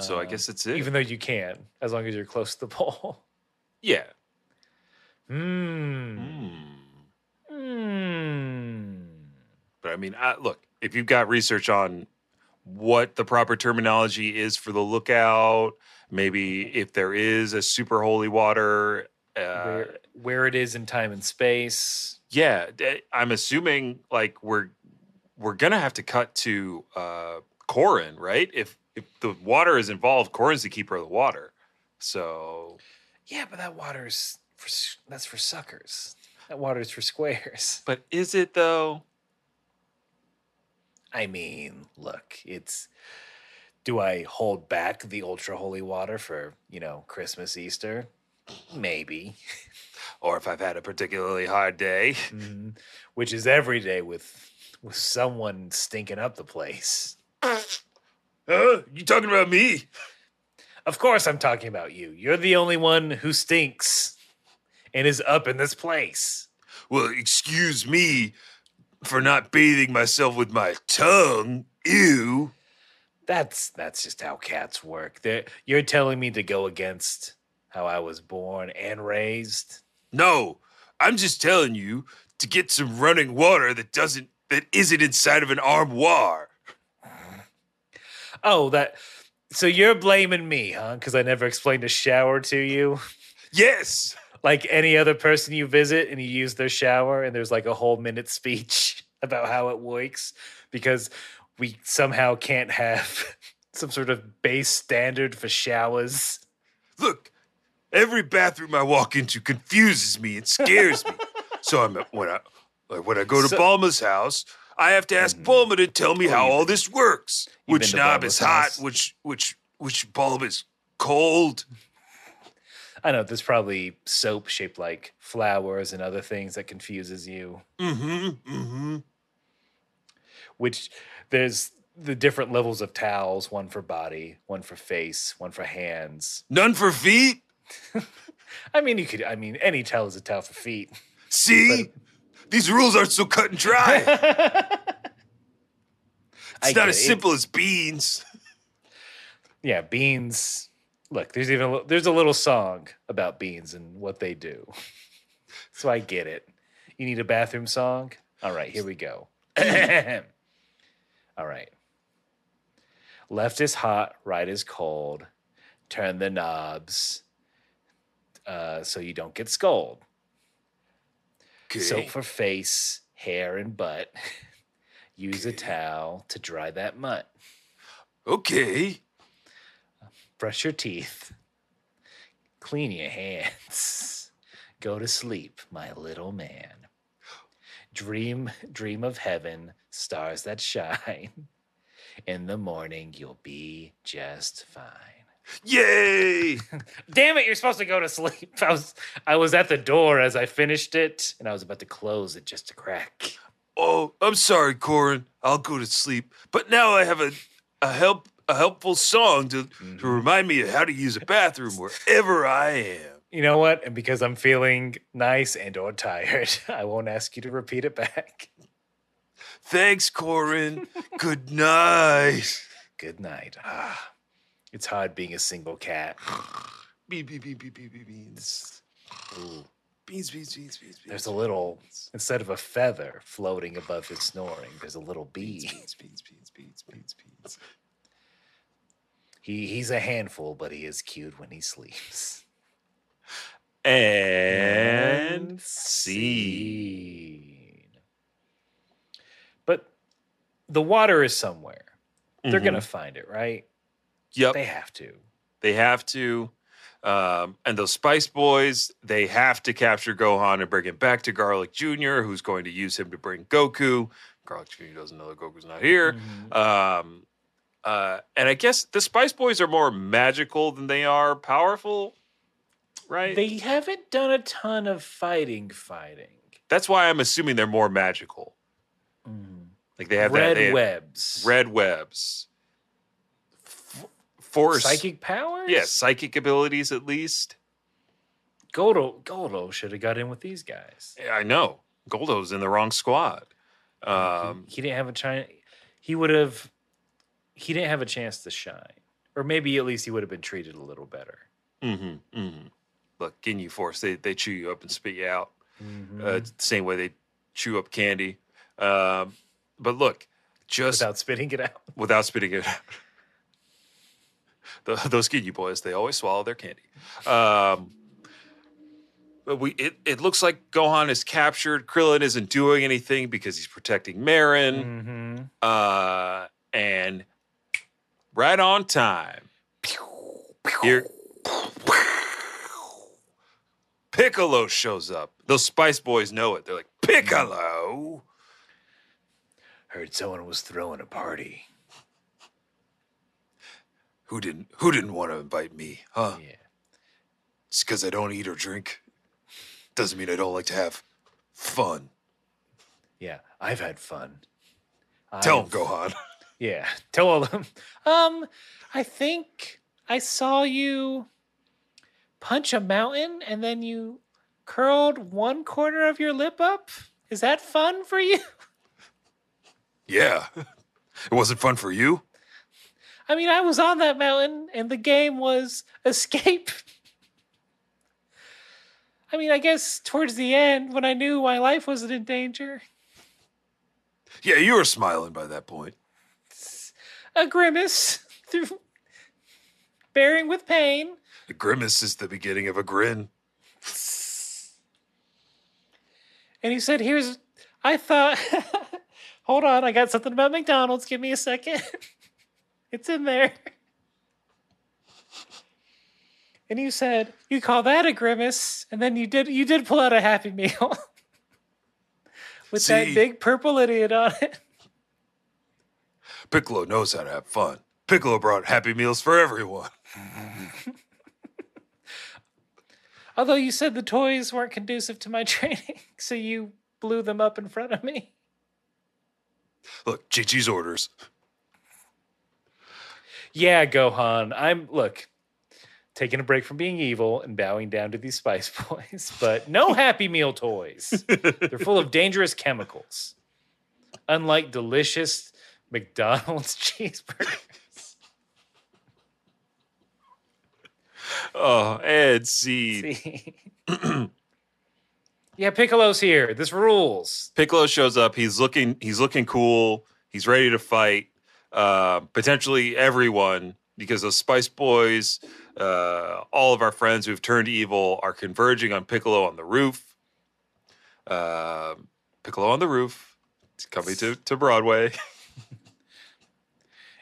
So I
Um,
guess it's it.
even though you can, as long as you're close to the pole.
yeah.
Hmm.
Mm.
Hmm.
But I mean, I, look, if you've got research on what the proper terminology is for the lookout, maybe if there is a super holy water. Uh,
where, where it is in time and space.
yeah, I'm assuming like we're we're gonna have to cut to uh, Korin, right? If if the water is involved, Korin's the keeper of the water. So
Yeah, but that water's for that's for suckers. That water's for squares.
but is it though?
I mean, look, it's do I hold back the ultra holy water for, you know, Christmas, Easter? Maybe.
Or if I've had a particularly hard day,
Mhm. Which is every day with with someone stinking up the place.
huh? You talking about me?
Of course I'm talking about you. You're the only one who stinks and is up in this place.
Well, excuse me for not bathing myself with my tongue. Ew.
That's that's just how cats work. They're, you're telling me to go against how I was born and raised.
No, I'm just telling you to get some running water that doesn't that isn't inside of an armoire.
Oh, that. So you're blaming me, huh? Because I never explained a shower to you.
Yes.
Like any other person you visit, and you use their shower, and there's like a whole minute speech about how it works because we somehow can't have some sort of base standard for showers.
Look, every bathroom I walk into confuses me and scares me. so I'm when I like when I go to
So-
Bulma's house, I have to ask Bulma to tell me
Oh,
how all this works. Which knob is hot,
house?
which which which bulb is cold.
I know there's probably soap shaped like flowers and other things that confuses you.
Mm-hmm. Mm-hmm.
which there's the different levels of towels one for body, one for face, one for hands.
None for feet.
I mean, you could, I mean, any towel is a towel for feet.
See, these rules aren't so cut and dry.
I
It's
get
not as
it.
simple as beans.
Yeah, beans. Look, there's even a, there's a little song about beans and what they do. So I get it. You need a bathroom song? All right, here we go. All right. Left is hot, right is cold. Turn the knobs uh, so you don't get scolded.
Okay.
Soap for face, hair, and butt. Use a towel to dry that mutt.
okay.
brush your teeth, clean your hands, go to sleep, my little man. Dream, dream of heaven, stars that shine. In the morning, you'll be just fine.
Yay!
Damn it, you're supposed to go to sleep. I was I was at the door as I finished it, and I was about to close it just a crack.
Oh, I'm sorry, Korin. I'll go to sleep. But now I have a a help a helpful song to, to remind me of how to use a bathroom wherever I am.
You know what? And because I'm feeling nice and or tired, I won't ask you to repeat it back.
Thanks, Korin. Good night.
Good night. Ah, it's hard being a single cat.
Beep, beep, beep, beep, beep, beep, beans.
Ooh.
Beans, beans, beans, beans, beans.
There's a little, instead of a feather floating above his snoring, there's a little bee.
beans, beans, beans, beans, beans, beans.
He, he's a handful, but he is cute when he sleeps.
And see.
Scene. But the water is somewhere. They're going to mm-hmm. find it, right?
Yep.
They have to.
They have to. Um, and those Spice Boys, they have to capture Gohan and bring him back to Garlic Jr., who's going to use him to bring Goku. Garlic Jr. doesn't know that Goku's not here. Um, uh, and I guess the Spice Boys are more magical than they are powerful, right?
They haven't done a ton of fighting, fighting.
That's why I'm assuming they're more magical. Like they have
Red
that they have
webs.
red webs, force,
Psychic powers?
yeah, psychic abilities at least.
Guldo Guldo should have got in with these guys.
Yeah, I know Guldo's in the wrong squad. Um,
he didn't have a chance. He would have. He didn't have a chance to shine, or maybe at least he would have been treated a little better.
hmm hmm Look, Ginyu Force, they they chew you up and spit you out.
Mm-hmm.
Uh, the same way they chew up candy. Um, but look, just
Without spitting it out.
without spitting it out. The, those Ginyu boys, they always swallow their candy. Um, but we it, it looks like Gohan is captured. Krillin isn't doing anything because he's protecting Maron.
Mm-hmm.
Uh, and right on time. Here Piccolo shows up. Those Spice Boys know it. They're like, Piccolo.
Heard someone was throwing a party.
Who didn't who didn't want to invite me? Huh?
Yeah.
It's because I don't eat or drink. Doesn't mean I don't like to have fun.
Yeah. I've had fun.
Tell him,
I've-
Gohan.
Yeah. Tell all them. Um, I think I saw you punch a mountain and then you curled one corner of your lip up. Is that fun for you?
yeah. It wasn't fun for you?
I mean, I was on that mountain and the game was escape. I mean, I guess towards the end when I knew my life wasn't in danger,
Yeah, you were smiling by that point.
a grimace through bearing with pain.
A grimace is the beginning of a grin.
And he said, Here's, I thought, hold on, I got something about McDonald's. Give me a second. It's in there. And you said, You call that a grimace? And then you did, you did pull out a Happy Meal with that big purple idiot on it.
Piccolo knows how to have fun. Piccolo brought Happy Meals for everyone.
Although you said the toys weren't conducive to my training, so you blew them up in front of me.
Look, Chi-Chi's orders.
Yeah, Gohan. I'm look taking a break from being evil and bowing down to these Spice Boys, but no Happy Meal toys. They're full of dangerous chemicals. Unlike delicious McDonald's cheeseburgers.
Oh, Ed seed.
See? yeah, Piccolo's here. This rules.
Piccolo shows up. He's looking. He's looking cool. He's ready to fight. Uh, potentially everyone because those Spice Boys, uh, all of our friends who've turned evil, are converging on Piccolo on the roof. Uh, Piccolo on the roof. It's coming to to Broadway.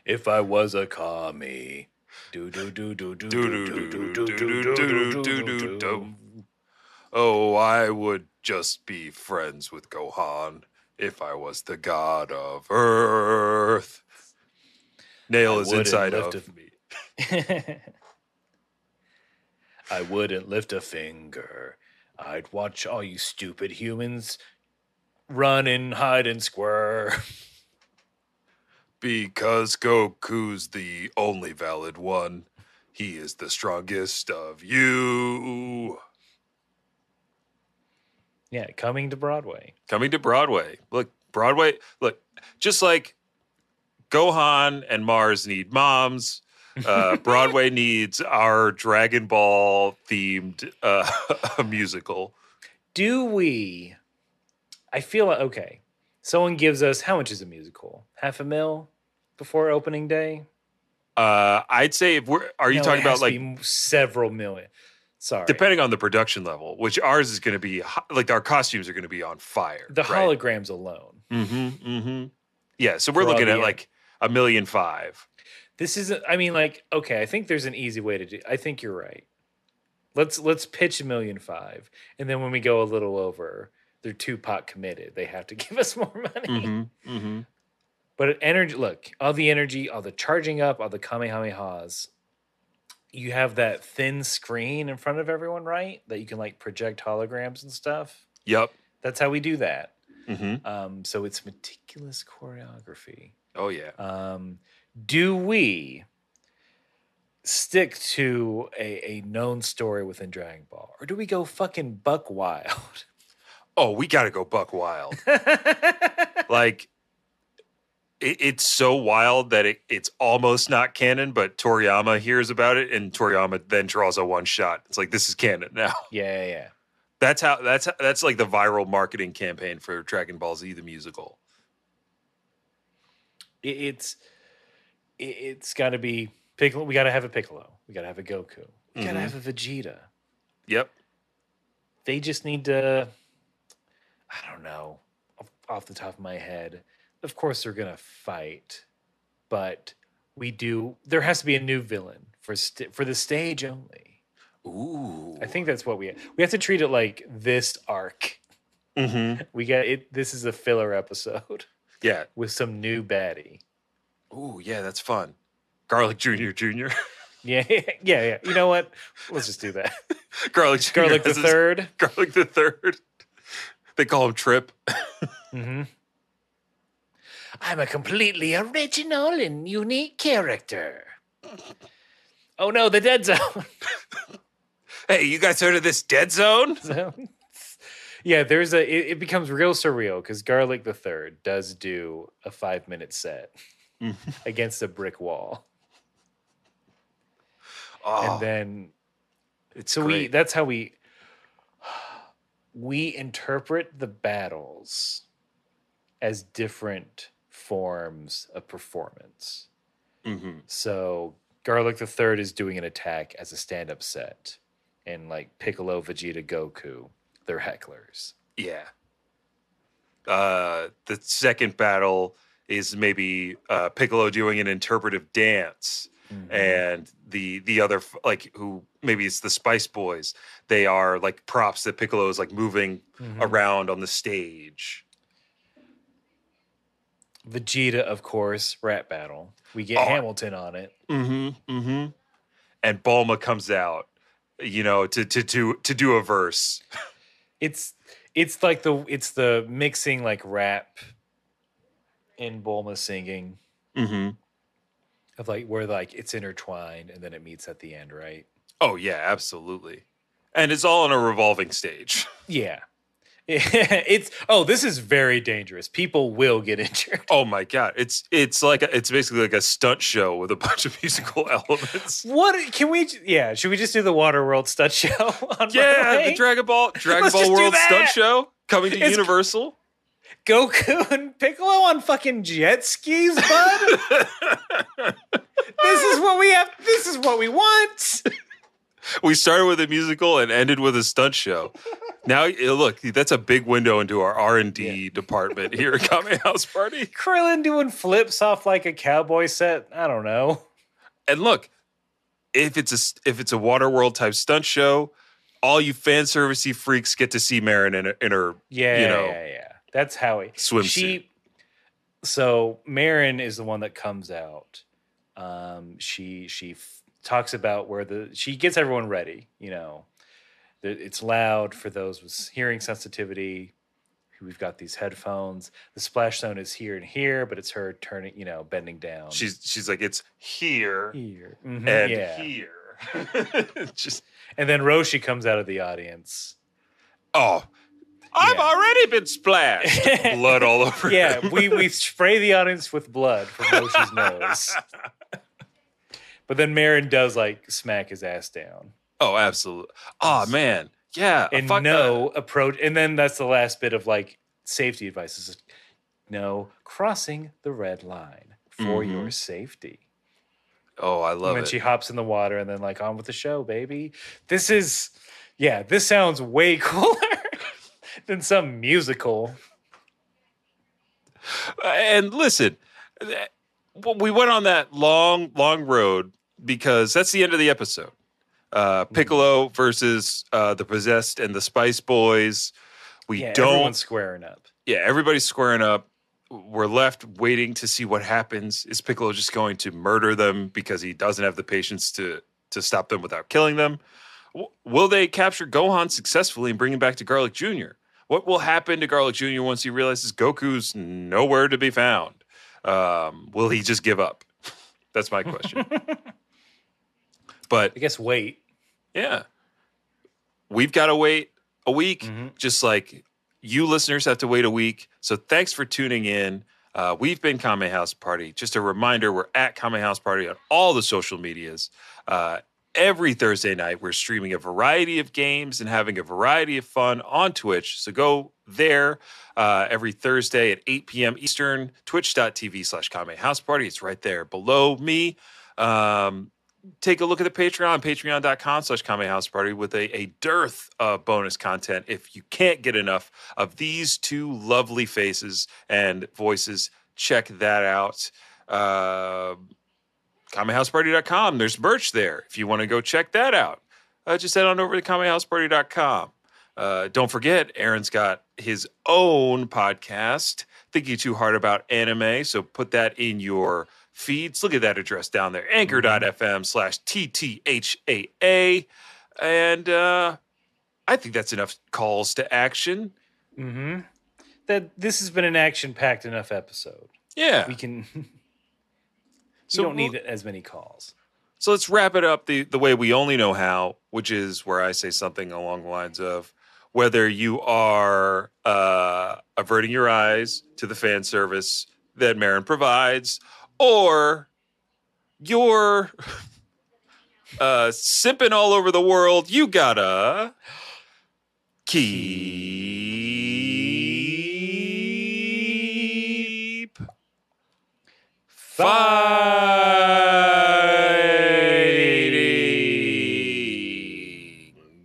If I was a Kami. Do do do do do
Do,
do
do,
do
do,
do
do,
do
do,
do
do,
do
do,
do
do. Oh, I would just be friends with Gohan if I was the god of Earth. Nail
I
is inside of me.
I wouldn't lift a finger. I'd watch all you stupid humans run and hide and squirm.
Because Goku's the only valid one. He is the strongest of you.
Yeah, coming to Broadway.
Coming to Broadway. Look, Broadway, look, just like Gohan and Mars need moms, uh, Broadway needs our Dragon Ball themed uh, musical.
Do we? I feel like, okay. Someone gives us how much is a musical? Half a mil before opening day?
Uh, I'd say if we're, are you
No,
talking about like,
several million? Sorry.
depending on the production level, which ours is going to be, like our costumes are going to be on fire.
the
right?
holograms alone.
Mm-hmm. Mm-hmm. Yeah. So we're
For
looking at
en-
like a million five.
This is I mean like okay, I think there's an easy way to do. I think you're right. Let's let's pitch a million five and then when we go a little over, they're two pot committed. They have to give us more money.
Mm-hmm. Mm-hmm.
But energy look, all the energy, all the charging up, all the kamehamehas. You have that thin screen in front of everyone, right? That you can like project holograms and stuff.
Yep.
That's how we do that.
Mm-hmm.
Um, so it's meticulous choreography.
Oh yeah.
Um, do we stick to a, a known story within Dragon Ball, or do we go fucking buck wild?
Oh, we got to go buck wild. like it, it's so wild that it, it's almost not canon, but Toriyama hears about it and Toriyama then draws a one shot. It's like this is canon now.
yeah, yeah, yeah.
That's how that's that's like the viral marketing campaign for Dragon Ball Z the musical.
It, it's it, it's got to be Piccolo. We got to have a Piccolo. We got to have a Goku. We got to
Mhm.
have a Vegeta.
Yep.
They just need to. I don't know. Off, off the top of my head, of course they're gonna fight, but we do. There has to be a new villain for st- for the stage only.
Ooh.
I think that's what we we have to treat it like this arc.
Mm-hmm.
We got it. This is a filler episode
Yeah.
with some new baddie.
Ooh, yeah, that's fun. Garlic Junior Junior.
Yeah, yeah, yeah. You know what? Let's just do that.
Garlic Junior.
Garlic the third.
Garlic the third. They call him Trip.
Mm-hmm. I'm a completely original and unique character. Oh no, the dead zone.
Hey, you guys heard of this dead zone?
So, yeah, there's a. It, it becomes real surreal because Garlic the Third does do a five minute set against a brick wall,
Oh,
and then
it's
so we. That's how we. We interpret the battles as different forms of performance.
Mhm.
So Garlic the Third is doing an attack as a stand-up set, and like Piccolo, Vegeta, Goku, they're hecklers.
Yeah. Uh, the second battle is maybe uh, Piccolo doing an interpretive dance, and the the other like who maybe it's the Spice Boys. They are like props that Piccolo is like moving
Mhm.
around on the stage.
Vegeta, of course, rap battle. We get
Oh.
Hamilton on it.
Mm-hmm. Mm-hmm. And Bulma comes out, you know, to to to to do a verse.
It's it's like the it's the mixing like rap and Bulma singing.
Mm-hmm.
of like where like it's intertwined and then it meets at the end, right?
Oh yeah, absolutely. And it's all on a revolving stage.
Yeah. it's oh, this is very dangerous. People will get injured.
Oh my god, it's it's like a, it's basically like a stunt show with a bunch of musical elements.
What can we? Yeah, should we just do the water world stunt show? On
Yeah, the Dragon Ball Dragon
Let's
Ball World stunt show coming to
It's-
Universal.
Goku and Piccolo on fucking jet skis, bud. this is what we have. This is what we want.
we started with a musical and ended with a stunt show. Now, look, that's a big window into our R and D department here at Kame House Party.
Krillin doing flips off like a cowboy set. I don't know.
And look, if it's a if it's a Waterworld type stunt show, all you fan servicey freaks get to see Maron in, a, in her
Yeah,
you know
yeah, yeah. That's how he
swimsuit.
She, so Maron is the one that comes out. Um, she she f- talks about where the she gets everyone ready. You know, it's loud for those with hearing sensitivity. We've got these headphones. The splash zone is here and here, but it's her turning, you know, bending down.
She's she's like it's here
here, Mhm,
and
yeah.
here. Just
And then Roshi comes out of the audience.
oh, I've
Yeah.
already been splashed. Blood all over.
Yeah,
him.
we we spray the audience with blood from Roshi's nose. But then Maron does like smack his ass down.
Oh, absolutely. Oh man, yeah.
And no approach and then that's the last bit of like safety advice is no crossing the red line for
Mhm.
your safety.
Oh, I
and
love
then
it.
And she hops in the water and then like on with the show, baby. This is yeah, this sounds way cooler than some musical.
and listen, we went on that long, long road because that's the end of the episode. Uh. Piccolo versus uh, the possessed and the Spice Boys. We
yeah,
don't.
everyone's squaring up.
Yeah, everybody's squaring up. We're left waiting to see what happens. Is Piccolo just going to murder them because he doesn't have the patience to to stop them without killing them? W- Will they capture Gohan successfully and bring him back to Garlic Jr.? What will happen to Garlic Jr. once he realizes Goku's nowhere to be found? Um, will he just give up? That's my question. but
I guess wait.
Yeah. We've got to wait a week,
Mhm.
just like you listeners have to wait a week. So thanks for tuning in. Uh, we've been Kame House Party. Just a reminder, we're at Kame House Party on all the social medias. Uh, every Thursday night, we're streaming a variety of games and having a variety of fun on Twitch. So go there uh, every Thursday at 8 p.m. Eastern, twitch.tv slash Kame House Party. It's right there below me. Um, take a look at the Patreon, patreon.com slash Kame House Party with a, a dearth of bonus content. If you can't get enough of these two lovely faces and voices, check that out. Uh, KameHouseParty.com. There's merch there. If you want to go check that out, uh, just head on over to KameHouseParty.com. Uh, don't forget, Aaron's got his own podcast, Thinking Too Hard About Anime. So put that in your feeds. Look at that address down there anchor.fm slash TTHAA. And uh, I think that's enough calls to action.
Mm-hmm. That this has been an action-packed enough episode.
Yeah.
We can. we
So
don't need
we'll-
as many calls.
So let's wrap it up the, the way we only know how, which is where I say something along the lines of whether you are uh, averting your eyes to the fan service that Maron provides, or you're uh, sipping all over the world, you gotta keep fighting.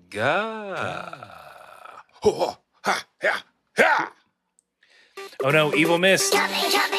God. Oh, ha, ha, ha.
Oh no, evil mist.
Coming, coming, help!